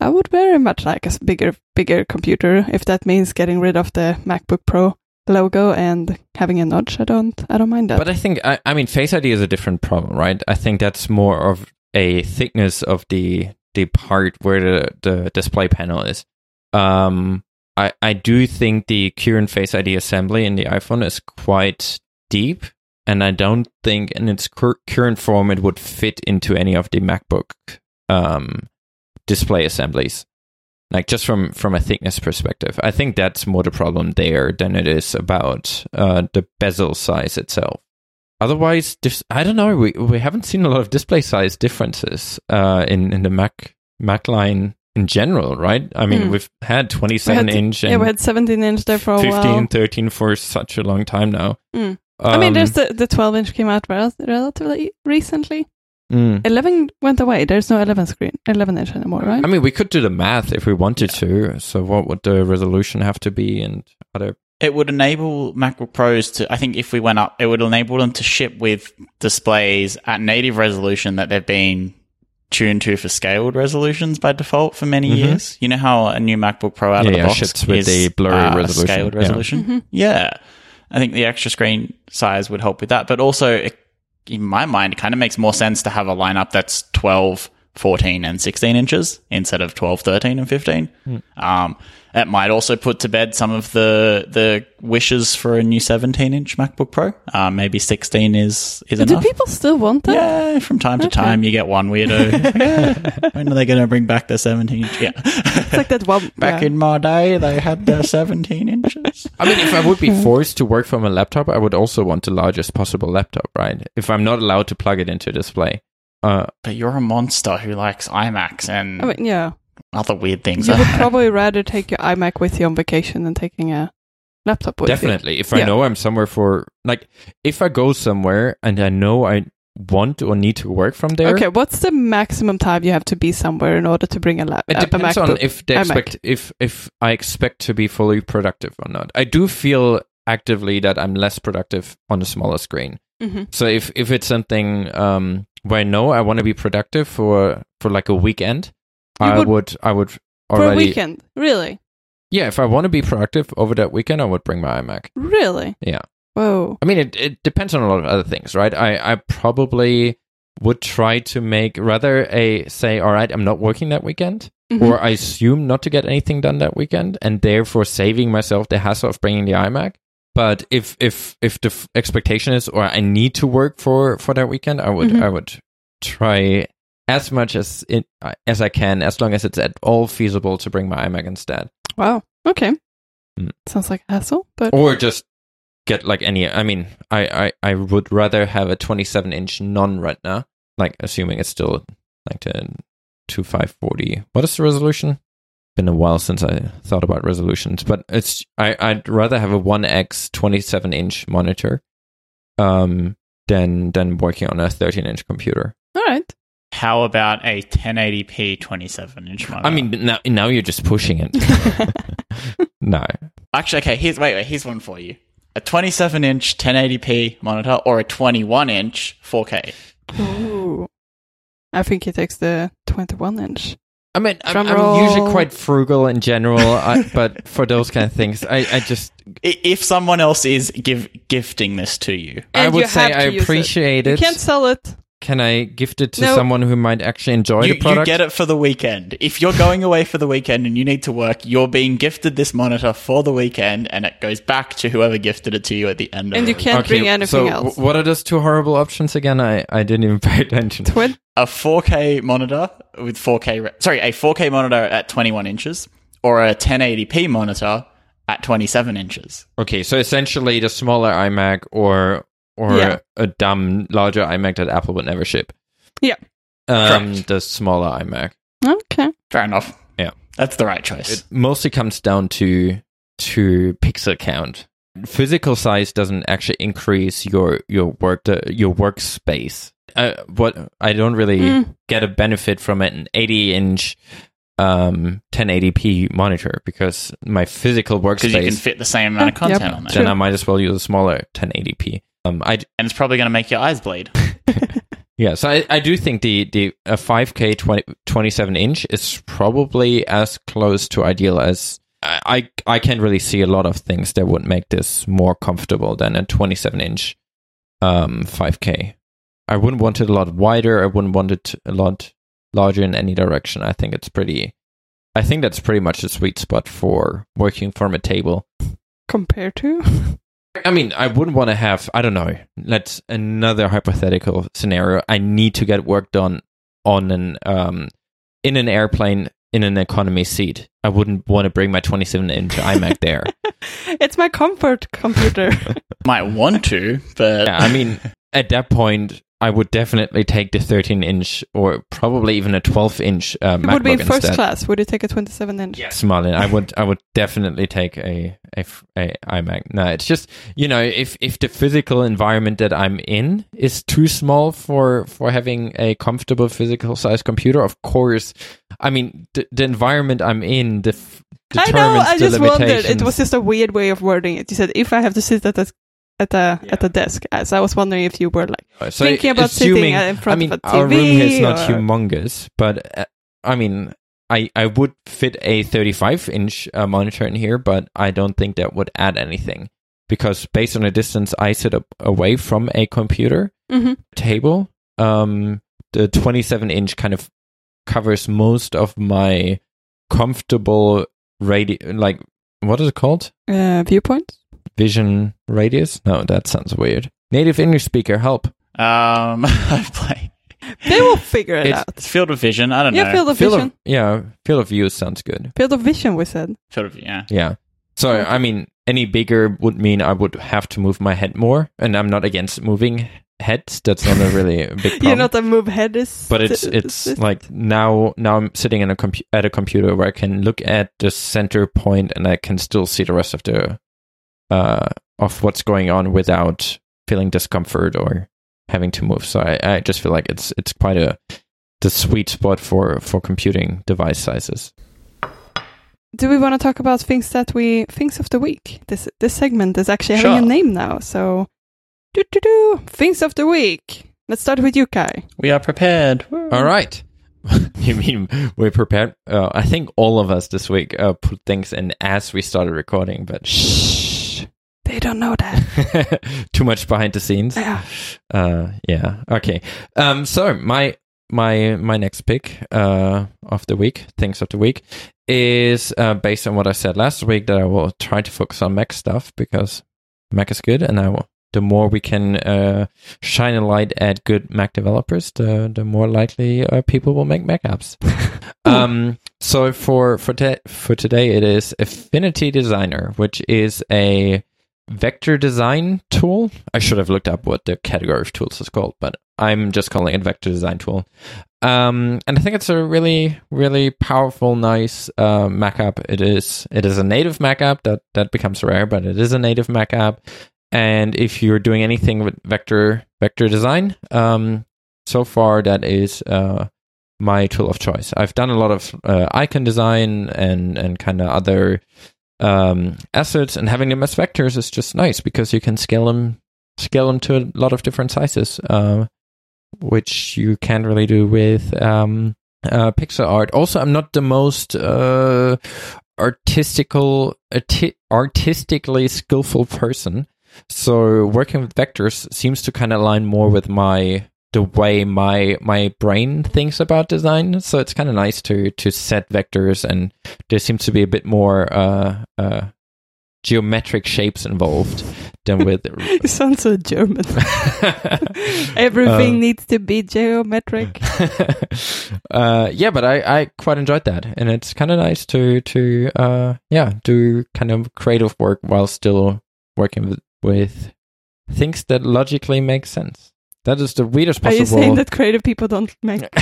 I would very much like a bigger bigger computer if that means getting rid of the MacBook Pro logo and having a notch. I don't I don't mind that. But I think I, I mean Face ID is a different problem, right? I think that's more of a thickness of the the part where the, the display panel is. Um, I I do think the current Face ID assembly in the iPhone is quite deep, and I don't think in its cur- current form it would fit into any of the MacBook um display assemblies. Like just from from a thickness perspective, I think that's more the problem there than it is about uh, the bezel size itself. Otherwise, dis- I don't know. We we haven't seen a lot of display size differences uh, in in the Mac Mac line in general, right? I mean, Hmm. we've had 27 We had- inch yeah, we had 17 inch there for a 15, while. 13 for such a long time now. Mm. I mean, Um, there's the, the 12 inch came out rel- relatively recently. mm. 11 went away. There's no 11 screen, 11 inch anymore, right? I mean, we could do the math if we wanted to. So, what would the resolution have to be, and other? It would enable MacBook Pros to, I think if we went up, it would enable them to ship with displays at native resolution that they've been tuned to for scaled resolutions by default for many Mhm. years. You know how a new MacBook Pro out Yeah, of the yeah, box ships with is the blurry uh, resolution. scaled Yeah. resolution? Mhm. Yeah. I think the extra screen size would help with that. But also, it, in my mind, it kind of makes more sense to have a lineup that's 12, 14, and 16 inches instead of 12, 13, and 15. Hmm. Um, it might also put to bed some of the the wishes for a new 17 inch MacBook Pro. Um, maybe 16 is, is Do enough. people still want that? Yeah, from time to Okay. time you get one weirdo. [laughs] When are they going to bring back the 17 inch? Yeah. It's like that one. [laughs] Back yeah. in my day, they had their [laughs] 17 inches. I mean, if I would be forced to work from a laptop, I would also want the largest possible laptop, right? If I'm not allowed to plug it into a display. Uh, But you're a monster who likes iMacs and I mean, yeah. Other weird things. You would [laughs] probably rather take your iMac with you on vacation than taking a laptop with you. definitely. If I Yeah. know I'm somewhere for, like, if I go somewhere and I know I want or need to work from there, Okay, what's the maximum time you have to be somewhere in order to bring a, laptop? It a- a depends MacBook? on if they expect if if I expect to be fully productive or not. I do feel actively that I'm less productive on a smaller screen. Mhm. So if if it's something um, where I know I want to be productive for for like a weekend, You I would- would, I would For already a weekend? Really? yeah. If I want to be productive over that weekend, I would bring my iMac. Really? Yeah. Whoa. I mean, it, it depends on a lot of other things, right? I, I probably would try to make rather a say, all right, I'm not working that weekend, Mhm. or I assume not to get anything done that weekend, and therefore saving myself the hassle of bringing the iMac. But if if if the f- expectation is, or I need to work for for that weekend, I would Mhm. I would try as much as it as I can, as long as it's at all feasible to bring my iMac instead, Wow. Okay. Mm. Sounds like a hassle, but or just get like any. I mean, I I, I would rather have a 27 inch non Retina, like assuming it's still like the 2540. What is the resolution? Been a while since I thought about resolutions, but it's I I'd rather have a 1x 27 inch monitor, um, than than working on a 13 inch computer. all right. How about a 1080p 27 inch monitor? I mean, now now you're just pushing it. [laughs] no, actually, okay. Here's wait, wait. Here's one for you: a 27 inch 1080p monitor or a 21 inch 4K. Ooh. I think he takes the 21 inch. I mean, I'm, I'm usually quite frugal in general, I, but for those kind of things, I, I just If someone else is give gifting this to you, I would you say have I to use it. appreciate You it. can't sell it. Can I gift it to No. someone who might actually enjoy you, the product? you get it for the weekend. If you're going away for the weekend and you need to work, you're being gifted this monitor for the weekend, and it goes back to whoever gifted it to you at the end of And you can't bring anything so else. w- what are those two horrible options again? I, I didn't even [laughs] pay attention. Twin? a 4K monitor with 4K, re- sorry, a 4K monitor at 21 inches, or a 1080p monitor at 27 inches. Okay, so essentially the smaller iMac or or Yeah. a dumb larger iMac that Apple would never ship. Yeah. Um, Correct. the smaller iMac. Okay. Fair enough. Yeah. That's the right choice. It mostly comes down to to pixel count. Physical size doesn't actually increase your your work the, your workspace. uh, what I don't really Mm. get a benefit from an 80 inch um 1080p monitor because my physical workspace Because you can fit the same amount of Yep. content on there. then I might as well use a smaller 1080p. Um, I and it's probably going to make your eyes bleed. [laughs] yeah, so I, I do think the the a 5K 20, 27 inch is probably as close to ideal as I, I I can't really see a lot of things that would make this more comfortable than a 27 inch um 5K. I wouldn't want it a lot wider. I wouldn't want it a lot larger in any direction. I think it's pretty. I think that's pretty much the sweet spot for working from a table. Compared to? [laughs] I mean, I wouldn't want to have, I don't know, let's another hypothetical scenario. I need to get work done on an um in an airplane in an economy seat. I wouldn't want to bring my 27 inch iMac there. [laughs] it's my comfort computer. [laughs] Might want to, but Yeah, I mean, at that point, I would definitely take the 13 inch or probably even a 12 inch uh, it would be in MacBook first class. Would you take a 27 inch? Yes, Marlon. I would. I would definitely take a a iMac. No, it's just you know if if the physical environment that I'm in is too small for for having a comfortable physical size computer, of course. I mean the, the environment I'm in the I know. I just wondered. It was just a weird way of wording it. You said if I have to sit at a at a at a desk. Uh, So I was wondering if you were like So thinking about assuming, sitting in front I mean, of a TV. our room is not humongous, but uh, I mean, I I would fit a 35 inch uh, monitor in here, but I don't think that would add anything because based on the distance I sit up away from a computer Mhm. table, um, the 27 inch kind of covers most of my comfortable radio like what is it called? uh, viewpoints. Vision radius? No, that sounds weird. Native English speaker, help. um, [laughs] I play. They will figure it It's- out. It's field of vision. I don't Yeah, know. field of Field vision. of, yeah, field of view sounds good. Field of vision. We said. field of yeah. Yeah. So Okay. I mean, any bigger would mean I would have to move my head more, and I'm not against moving heads. That's not a really [laughs] big problem. You're not a move head is. but it's it's like now now I'm sitting in a compu- at a computer where I can look at the center point and I can still see the rest of the uh of what's going on without feeling discomfort or having to move. So I, I just feel like it's it's quite a the sweet spot for for computing device sizes. Do we want to talk about things that we things of the week? This this segment is actually having a name now. So, do do do things of the week. Let's start with you, Kai. We are prepared. All right. [laughs] you mean we're prepared? Uh, I think all of us this week uh, put things in as we started recording, but Shh. They don't know that. [laughs] too much behind the scenes. Yeah. Uh, yeah. Okay. Um. So my my my next pick uh of the week, things of the week, is uh, based on what I said last week that I will try to focus on Mac stuff because Mac is good, and I will. The more we can uh, shine a light at good Mac developers, the the more likely uh, people will make Mac apps. [laughs] um. So for for te- for today, it is Affinity Designer, which is a vector design tool. I should have looked up what the category of tools is called, but I'm just calling it vector design tool. Um, and I think it's a really, really powerful, nice uh, Mac app. It is. It is a native Mac app that that becomes rare, but it is a native Mac app. And if you're doing anything with vector vector design, um, so far that is uh, my tool of choice. I've done a lot of uh, icon design and and kind of other um, assets, and having them as vectors is just nice because you can scale them scale them to a lot of different sizes, uh, which you can't really do with um, uh, pixel art. Also, I'm not the most uh, artistical, arti- artistically skillful person, so working with vectors seems to kind of align more with my the way my my brain thinks about design. So it's kind of nice to to set vectors, and there seems to be a bit more uh, uh, geometric shapes involved than with. [laughs] You sound so German. [laughs] Everything Uh, needs to be geometric. [laughs] uh, yeah, but I, I quite enjoyed that, and it's kind of nice to to uh, yeah do kind of creative work while still working with, with things that logically make sense. That is the weirdest possible. Are you saying that creative people don't make [laughs]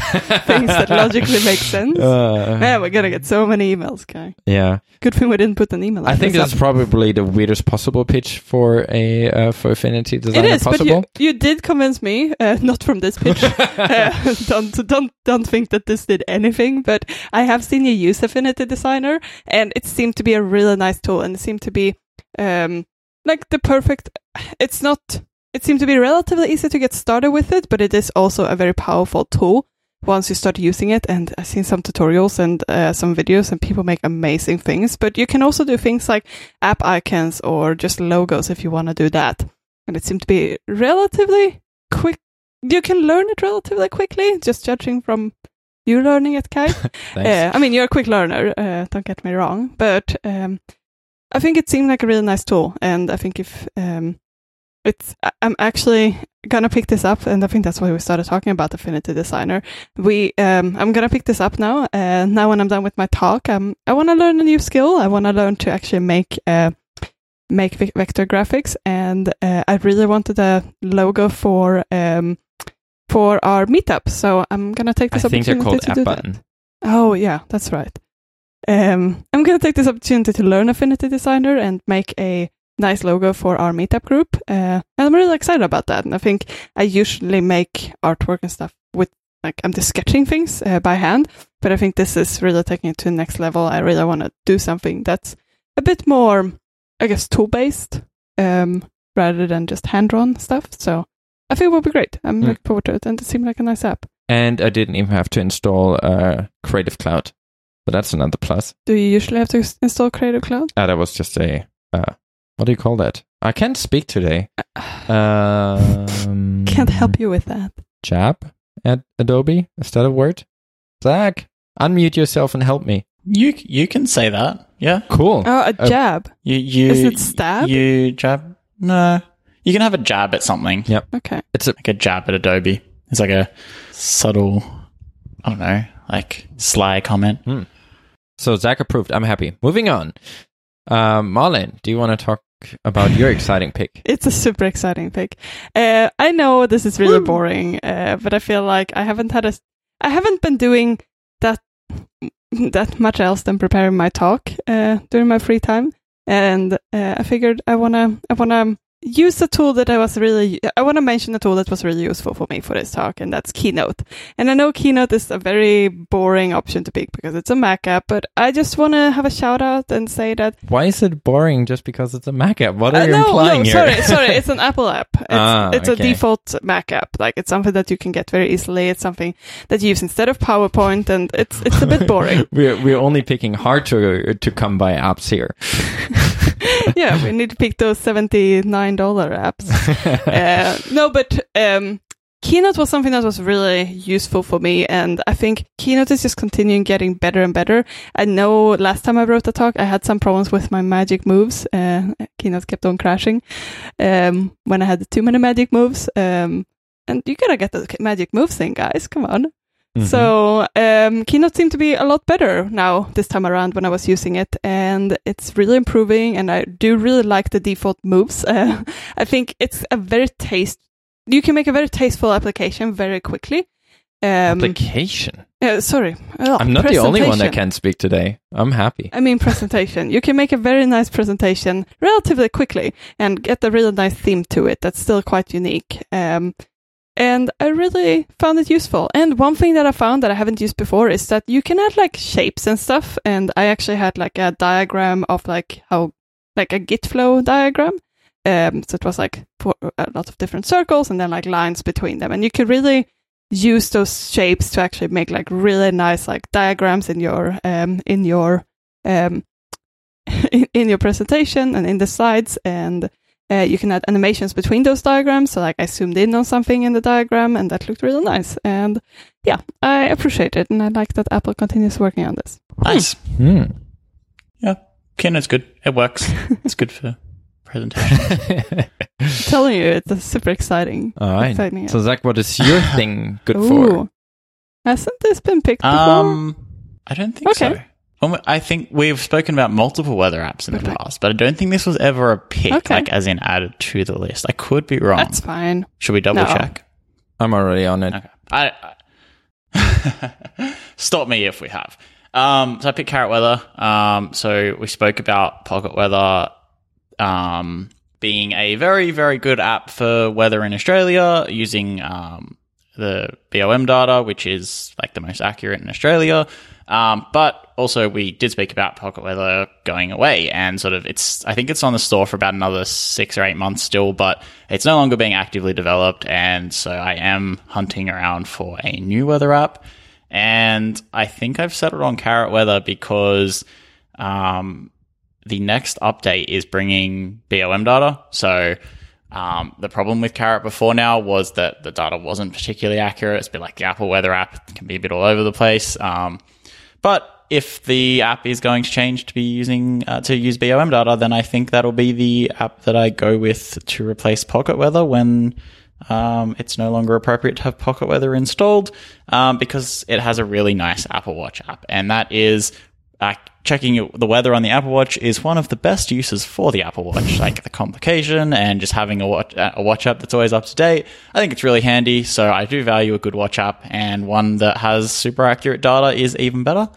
things that logically make [laughs] sense? Uh, Man, we're gonna get so many emails, guy. yeah, Good thing we didn't put an email. I think that's up. probably the weirdest possible pitch for a uh, for Affinity It Designer is, but you, you did convince me. Uh, [laughs] not from this pitch. uh, don't don't don't think that this did anything. But I have seen you use Affinity Designer, and it seemed to be a really nice tool, and it seemed to be um, like the perfect. It's not. It seemed to be relatively easy to get started with it, but it is also a very powerful tool once you start using it. And I've seen some tutorials and uh, some videos, and people make amazing things. But you can also do things like app icons or just logos if you want to do that. And it seemed to be relatively quick. You can learn it relatively quickly, just judging from you learning it, Kai. [laughs] Uh, I mean, you're a quick learner. Uh, don't get me wrong, but um, I think it seemed like a really nice tool, and I think if um, it's, I- I'm actually gonna pick this up, and I think that's why we started talking about Affinity Designer. We, um, I'm gonna pick this up now. Uh, now when I'm done with my talk, um, I want to learn a new skill. I want to learn to actually make uh, make ve- vector graphics, and uh, I really wanted a logo for um, for our meetup. So I'm gonna take I this think they're opportunity called to App do that. Oh yeah, that's right. Um, I'm gonna take this opportunity to learn Affinity Designer and make a nice logo for our meetup group. Uh, and I'm really excited about that. And I think I usually make artwork and stuff with like I'm just sketching things uh, by hand, but I think this is really taking it to the next level. I really want to do something that's a bit more, I guess, tool based, um, rather than just hand drawn stuff. So I think it will be great. I'm Hmm. looking forward to it, and it seemed like a nice app. And I didn't even have to install uh, Creative Cloud. But that's another plus. Do you usually have to install Creative Cloud? Uh, that was just a uh, what do you call that? I can't speak today. [sighs] Um, Can't help you with that. Jab at Adobe. Is that a word? Zach, unmute yourself and help me. You you can say that. Yeah. Cool. Oh, a Uh, jab. You you Is it stab? You jab? No. You can have a jab at something. Yep. Okay. It's a Like a jab at Adobe. It's like a subtle. I don't know, like sly comment. so Zach approved. I'm happy. Moving on. Um, do you want to talk about your exciting pick? [laughs] It's a super exciting pick. Uh, I know this is really Woo. boring, uh, but I feel like I haven't had a, I haven't been doing that [laughs] that much else than preparing my talk uh, during my free time, and uh, I figured I wanna I wanna use a tool that I was really I want to mention a tool that was really useful for me for this talk, and that's Keynote. And I know Keynote is a very boring option to pick because it's a Mac app, but I just want to have a shout out and say that Why is it boring just because it's a Mac app? What are uh, you no, implying no, here? sorry, sorry. [laughs] It's an Apple app. It's, Ah, it's okay. a default Mac app. Like it's something that you can get very easily. It's something that you use instead of PowerPoint, and it's it's a bit boring. [laughs] we're we're only picking hard to to come by apps here. [laughs] [laughs] yeah, we need to pick those seventy nine dollar apps. [laughs] uh, no, but um, Keynote was something that was really useful for me, and I think Keynote is just continuing getting better and better. I know last time I wrote the talk, I had some problems with my magic moves. Uh, Keynote kept on crashing um, when I had too many magic moves. Um, and you gotta get the magic moves thing, guys. Come on. Mhm. So um, Keynote seemed to be a lot better now this time around when I was using it, and it's really improving. And I do really like the default moves. Uh, [laughs] I think it's a very taste. You can make a very tasteful application very quickly. Um, application. uh, sorry, Oh, I'm not the only one that can speak today. I'm happy. I mean, presentation. You can make a very nice presentation relatively quickly and get a really nice theme to it that's still quite unique. Um, and I really found it useful. And one thing that I found that I haven't used before is that you can add like shapes and stuff. And I actually had like a diagram of like how, like a git flow diagram. Um, so it was like a lot of different circles and then like lines between them. And you could really use those shapes to actually make like really nice like diagrams in your um in your um [laughs] in, in your presentation and in the slides and uh, you can add animations between those diagrams so like i zoomed in on something in the diagram and that looked really nice and yeah i appreciate it and i like that apple continues working on this Nice. Hmm. Yeah. Keynote's good. It works. [laughs] it's good for presentation. I'm [laughs] telling you it's super exciting All right. exciting So Zach, what is your [laughs] thing good Ooh. for? hasn't this been picked before Um, I don't think Okay. so. Um, I think we've spoken about multiple weather apps in the Okay. past, but I don't think this was ever a pick, Okay. like as in added to the list. I could be wrong. that's fine Should we double No. check? I'm already on it. Okay. I, I [laughs] stop me if we have. Um, so I picked Carrot Weather. Um, so we spoke about Pocket Weather um, being a very, very good app for weather in Australia using um, the BOM data, which is like the most accurate in Australia. Um, but also, we did speak about Pocket Weather going away, and sort of it's. I think it's on the store for about another six or eight months still, but it's no longer being actively developed, and so I am hunting around for a new weather app. And I think I've settled on Carrot Weather because um, the next update is bringing BOM data. So um, the problem with Carrot before now was that the data wasn't particularly accurate. It's bit like the Apple Weather app; it can be a bit all over the place. Um, but if the app is going to change to be using uh, to use BOM data, then I think that'll be the app that I go with to replace Pocket Weather when um, it's no longer appropriate to have Pocket Weather installed um, because it has a really nice Apple Watch app, and that is uh, checking the weather on the Apple Watch is one of the best uses for the Apple Watch, like the complication and just having a watch, a watch app that's always up to date. I think it's really handy. So I do value a good watch app, and one that has super accurate data is even better.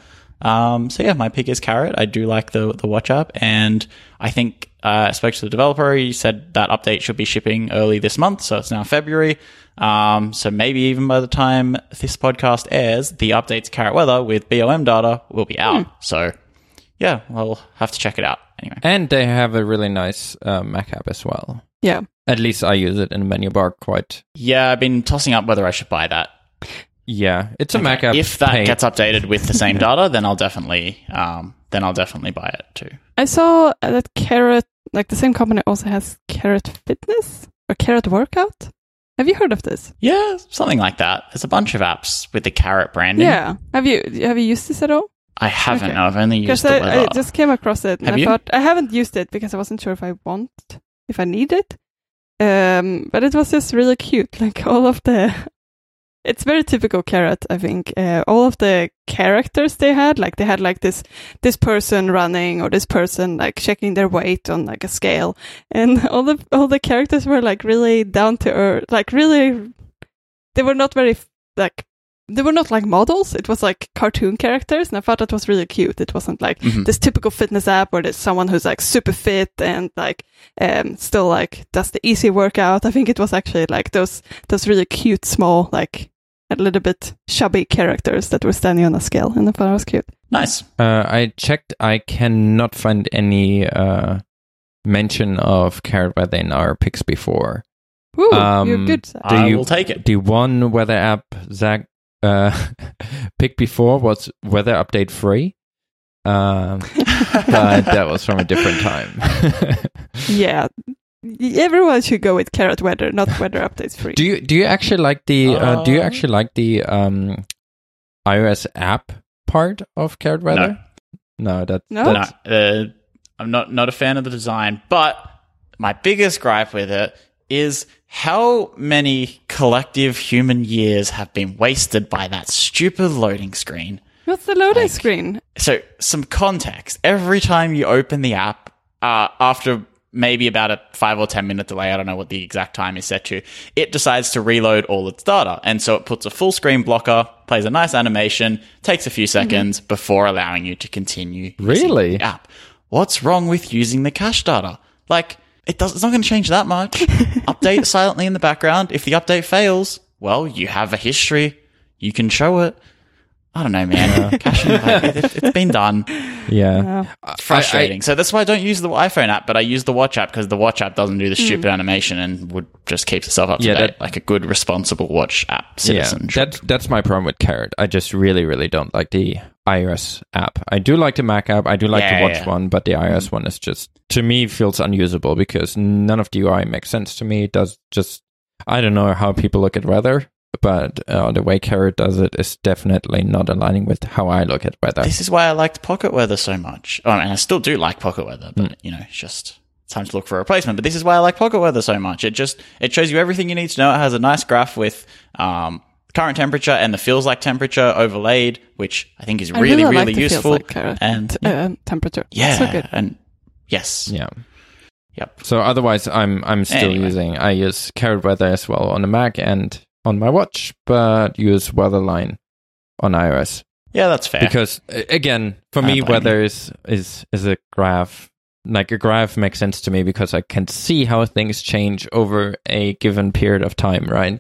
Um, so yeah, my pick is Carrot. I do like the the watch app, and I think uh, I spoke to the developer. He said that update should be shipping early this month, so it's now February. Um, so maybe even by the time this podcast airs, the updates Carrot Weather with BOM data will be out. So yeah, I'll have to check it out anyway. And they have a really nice uh, Mac app as well. Yeah. At least I use it in the menu bar quite. Yeah, I've been tossing up whether I should buy that. Yeah, it's a Mac app. If that paid. gets updated with the same [laughs] data, then I'll definitely um, then I'll definitely buy it too. I saw that Carrot, like the same company, also has Carrot Fitness or Carrot Workout. Have you heard of this? Yeah, something like that. There's a bunch of apps with the carrot branding. Yeah. Have you have you used this at all? I haven't. Okay. No, I've only used Because the I, weather. I just came across it and Have I you? thought I haven't used it because I wasn't sure if I want if I need it. Um, but it was just really cute. Like all of the, it's very typical carrot. I think uh, all of the characters they had, like they had like this this person running or this person like checking their weight on like a scale, and [laughs] all the all the characters were like really down to earth, like really. They were not very like they were not like models. It was like cartoon characters, and I thought that was really cute. It wasn't like Mhm. this typical fitness app where there's someone who's like super fit and like um still like does the easy workout. I think it was actually like those those really cute small like a little bit chubby characters that were standing on a scale, and I thought it was cute. nice. Uh, I checked. I cannot find any uh, mention of Carrot Weather in our picks before. Ooh, Um, you're good. Zach. Do I you- will take it. The one weather app Zach uh, [laughs] picked before was Weather Update Free. Um, [laughs] but that was from a different time. [laughs] yeah, everyone should go with carrot weather, not weather [laughs] updates free. do you do you actually like the uh, do you Uh, actually like the um, iOS app part of Carrot Weather? No, that, No? No, that's uh, I'm not not a fan of the design, but my biggest gripe with it is how many collective human years have been wasted by that stupid loading screen. What's the loading Like- screen? So, some context. Every time you open the app, uh, after maybe about a five or 10 minute delay, I don't know what the exact time is set to, it decides to reload all its data. And so it puts a full screen blocker, plays a nice animation, takes a few mm-hmm. seconds before allowing you to continue. using Really? The app. What's wrong with using the cache data? Like, it does, it's not going to change that much. [laughs] update silently in the background. If the update fails, well, you have a history. You can show it. I don't know, man. Caching, like, it, it's been done. yeah. Uh, It's frustrating. so that's why I don't use the iPhone app, but I use the Watch app because the Watch app doesn't do the Hmm. stupid animation and would just keeps itself up to Yeah, date, that- like a good, responsible Watch app citizen. Yeah, should. that's that's my problem with Carrot. I just really, really don't like the iOS app. I do like the Mac app. I do like Yeah, the Watch yeah. one, but the iOS one is just to me feels unusable because none of the UI makes sense to me. It does just I don't know how people look at weather, but uh, the way Carrot does it is definitely not aligning with how I look at weather. This is why I liked Pocket Weather so much. Oh, and I still do like Pocket Weather, but Hmm. you know, it's just time to look for a replacement. But this is why I like Pocket Weather so much. It just it shows you everything you need to know. It has a nice graph with um, current temperature and the feels like temperature overlaid, which I think is I really, really, like the feels useful. like and uh, temperature. yeah, so good. and yes, yeah. yep. So otherwise, I'm I'm still Anyway. using I use Carrot Weather as well on the Mac, and on my watch, but use Weatherline on iOS Yeah, that's fair. because again, for me, blame weather is is is a graph. Like a graph makes sense to me because I can see how things change over a given period of time, right?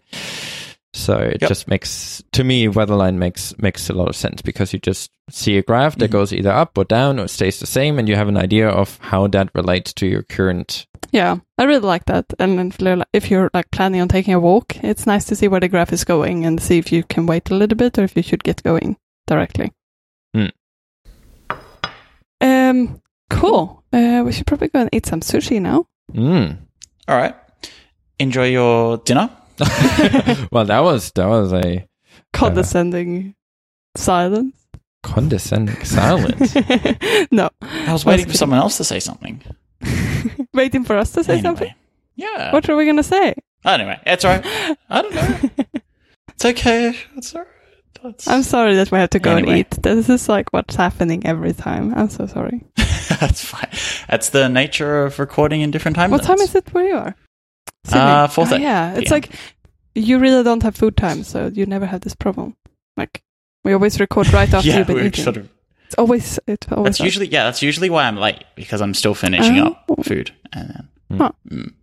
So it Yep. just makes to me Weatherline makes makes a lot of sense because you just see a graph that Mhm. goes either up or down or stays the same, and you have an idea of how that relates to your current. Yeah, I really like that. And if you're- if you're like planning on taking a walk, it's nice to see where the graph is going and see if you can wait a little bit or if you should get going directly. Hmm. Um, cool. Uh, we should probably go and eat some sushi now. Mm. All right. Enjoy your dinner. [laughs] [laughs] well, that was that was a Condescending silence. condescending silence. [laughs] no, I was waiting for someone else to say something. [laughs] waiting for us to say anyway. something. Yeah. What are we gonna say? Anyway, it's all right. I don't know. [laughs] It's okay. It's all right. That's, I'm sorry that we have to go Anyway. and eat. This is like what's happening every time. I'm so sorry. [laughs] That's fine. That's the nature of recording in different time What time is it where you are? Sydney? Uh, 4:30 Ah, yeah, it's PM. like you really don't have food time, so you never have this problem. Like we always record right after yeah, you've been we're eating. sort of. It's always it's always That's that. usually yeah. That's usually why I'm late because I'm still finishing Oh. up food, and then, Huh. mm.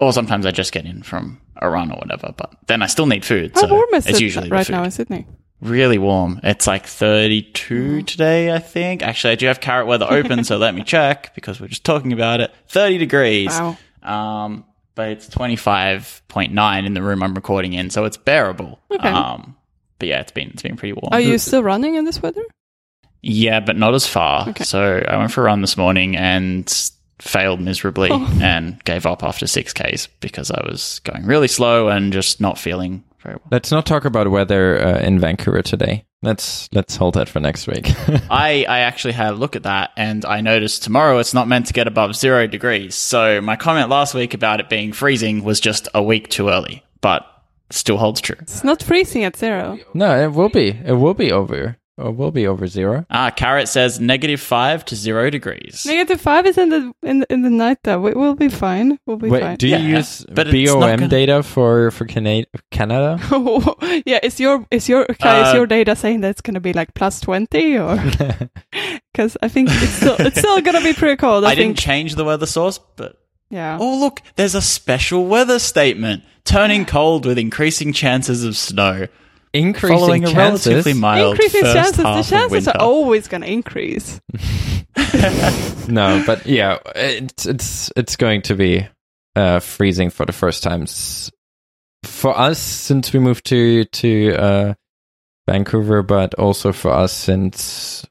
or sometimes I just get in from a run or whatever. But then I still need food. How so warm is it's it usually right now in Sydney? Really warm. It's like 32 Mm. today, I think. Actually, I do have carrot weather open, so let me [laughs] check because we're just talking about it. 30 degrees. Wow. Um, but it's 25.9 in the room I'm recording in, so it's bearable. Okay. Um, but yeah, it's been it's been pretty warm. Are you still running in this weather? Yeah, but not as far. Okay. So I went for a run this morning and failed miserably Oh. [laughs] and gave up after 6Ks because I was going really slow and just not feeling very well. let's not talk about weather uh, in Vancouver today. Let's let's hold that for next week. [laughs] I, I actually had a look at that and I noticed tomorrow it's not meant to get above zero degrees. So my comment last week about it being freezing was just a week too early, but still holds true. It's not freezing at zero. no, it will be. It will be over. It will be over zero. Ah, Carrot says negative five to zero degrees. Negative five is in the in the, in the night though. We, we'll be fine. We'll be Wait, fine. do you Yeah, use but BOM gonna- data for for Cana- Canada? [laughs] yeah, is your is your okay, Uh, is your data saying that it's gonna be like plus twenty or [laughs] because I think it's still it's still gonna be pretty cold. I, I think didn't change the weather source, but yeah. oh look, there's a special weather statement. Turning cold with increasing chances of snow. Increasing following a chances. relatively mild Increasing first chances. The half of chances are always gonna increase. [laughs] no, but yeah, it's it's it's going to be uh, freezing for the first time for us since we moved to to uh, Vancouver, but also for us since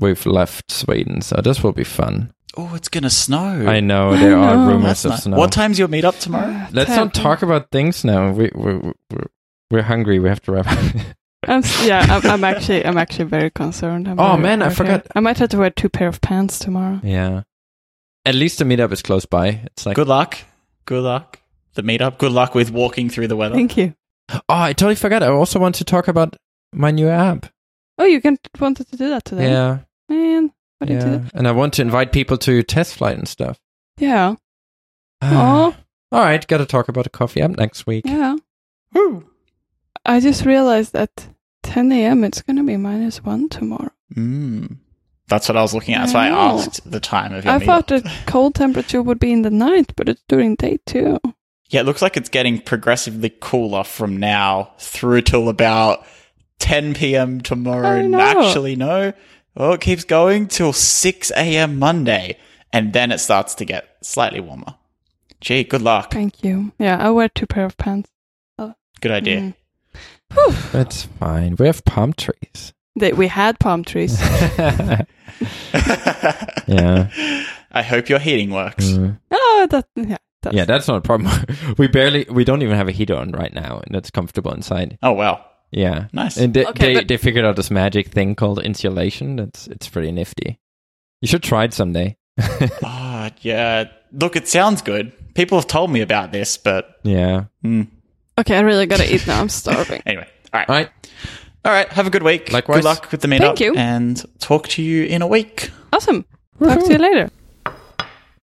we've left Sweden. So this will be fun. Oh, it's gonna snow. I know there I are rumors That's of nice. snow. What time's your meetup tomorrow? Let's not talk about things now. We we we're, we're hungry. We have to wrap. [laughs] I'm, yeah, I'm, I'm actually I'm actually very concerned. I'm Oh, very man, I forgot. here. I might have to wear two pair of pants tomorrow. yeah. At least the meetup is close by. It's like Good luck. Good luck. The meetup. Good luck with walking through the weather. Thank you. oh, I totally forgot. I also want to talk about my new app. Oh, you can wanted to do that today. Yeah. man. Why did you do Yeah, and I want to invite people to TestFlight and stuff. Yeah, ah. All right, got to talk about the coffee app next week. yeah. Woo. I just realized that 10 a.m. it's gonna be minus one tomorrow. Mm. That's what I was looking at. That's why I Oh. asked the time of your I meetup. thought the cold temperature would be in the night, but it's during day too. Yeah, it looks like it's getting progressively cooler from now through till about 10 p.m. tomorrow. I know. Actually, no. Oh, it keeps going till 6 a.m. Monday. And then it starts to get slightly warmer. Gee, good luck. Thank you. Yeah, I wear two pair of pants. Oh. Good idea. Mm. Whew. It's fine. We have palm trees. They, we had palm trees. [laughs] [laughs] yeah. I hope your heating works. Mm. oh, that yeah. That's, Yeah, that's not a problem. [laughs] we barely, we don't even have a heater on right now, and it's comfortable inside. Oh, well. Yeah. Nice. And they, Okay, they, but- they figured out this magic thing called insulation. It's it's pretty nifty. You should try it someday. Ah, yeah. Look, it sounds good. People have told me about this, but yeah. mm. Okay, I really gotta eat now. I'm starving. [laughs] anyway. All right. All right. All right. Have a good week. Likewise. Good luck with the meetup. Thank you. And talk to you in a week. Awesome. Talk to you later.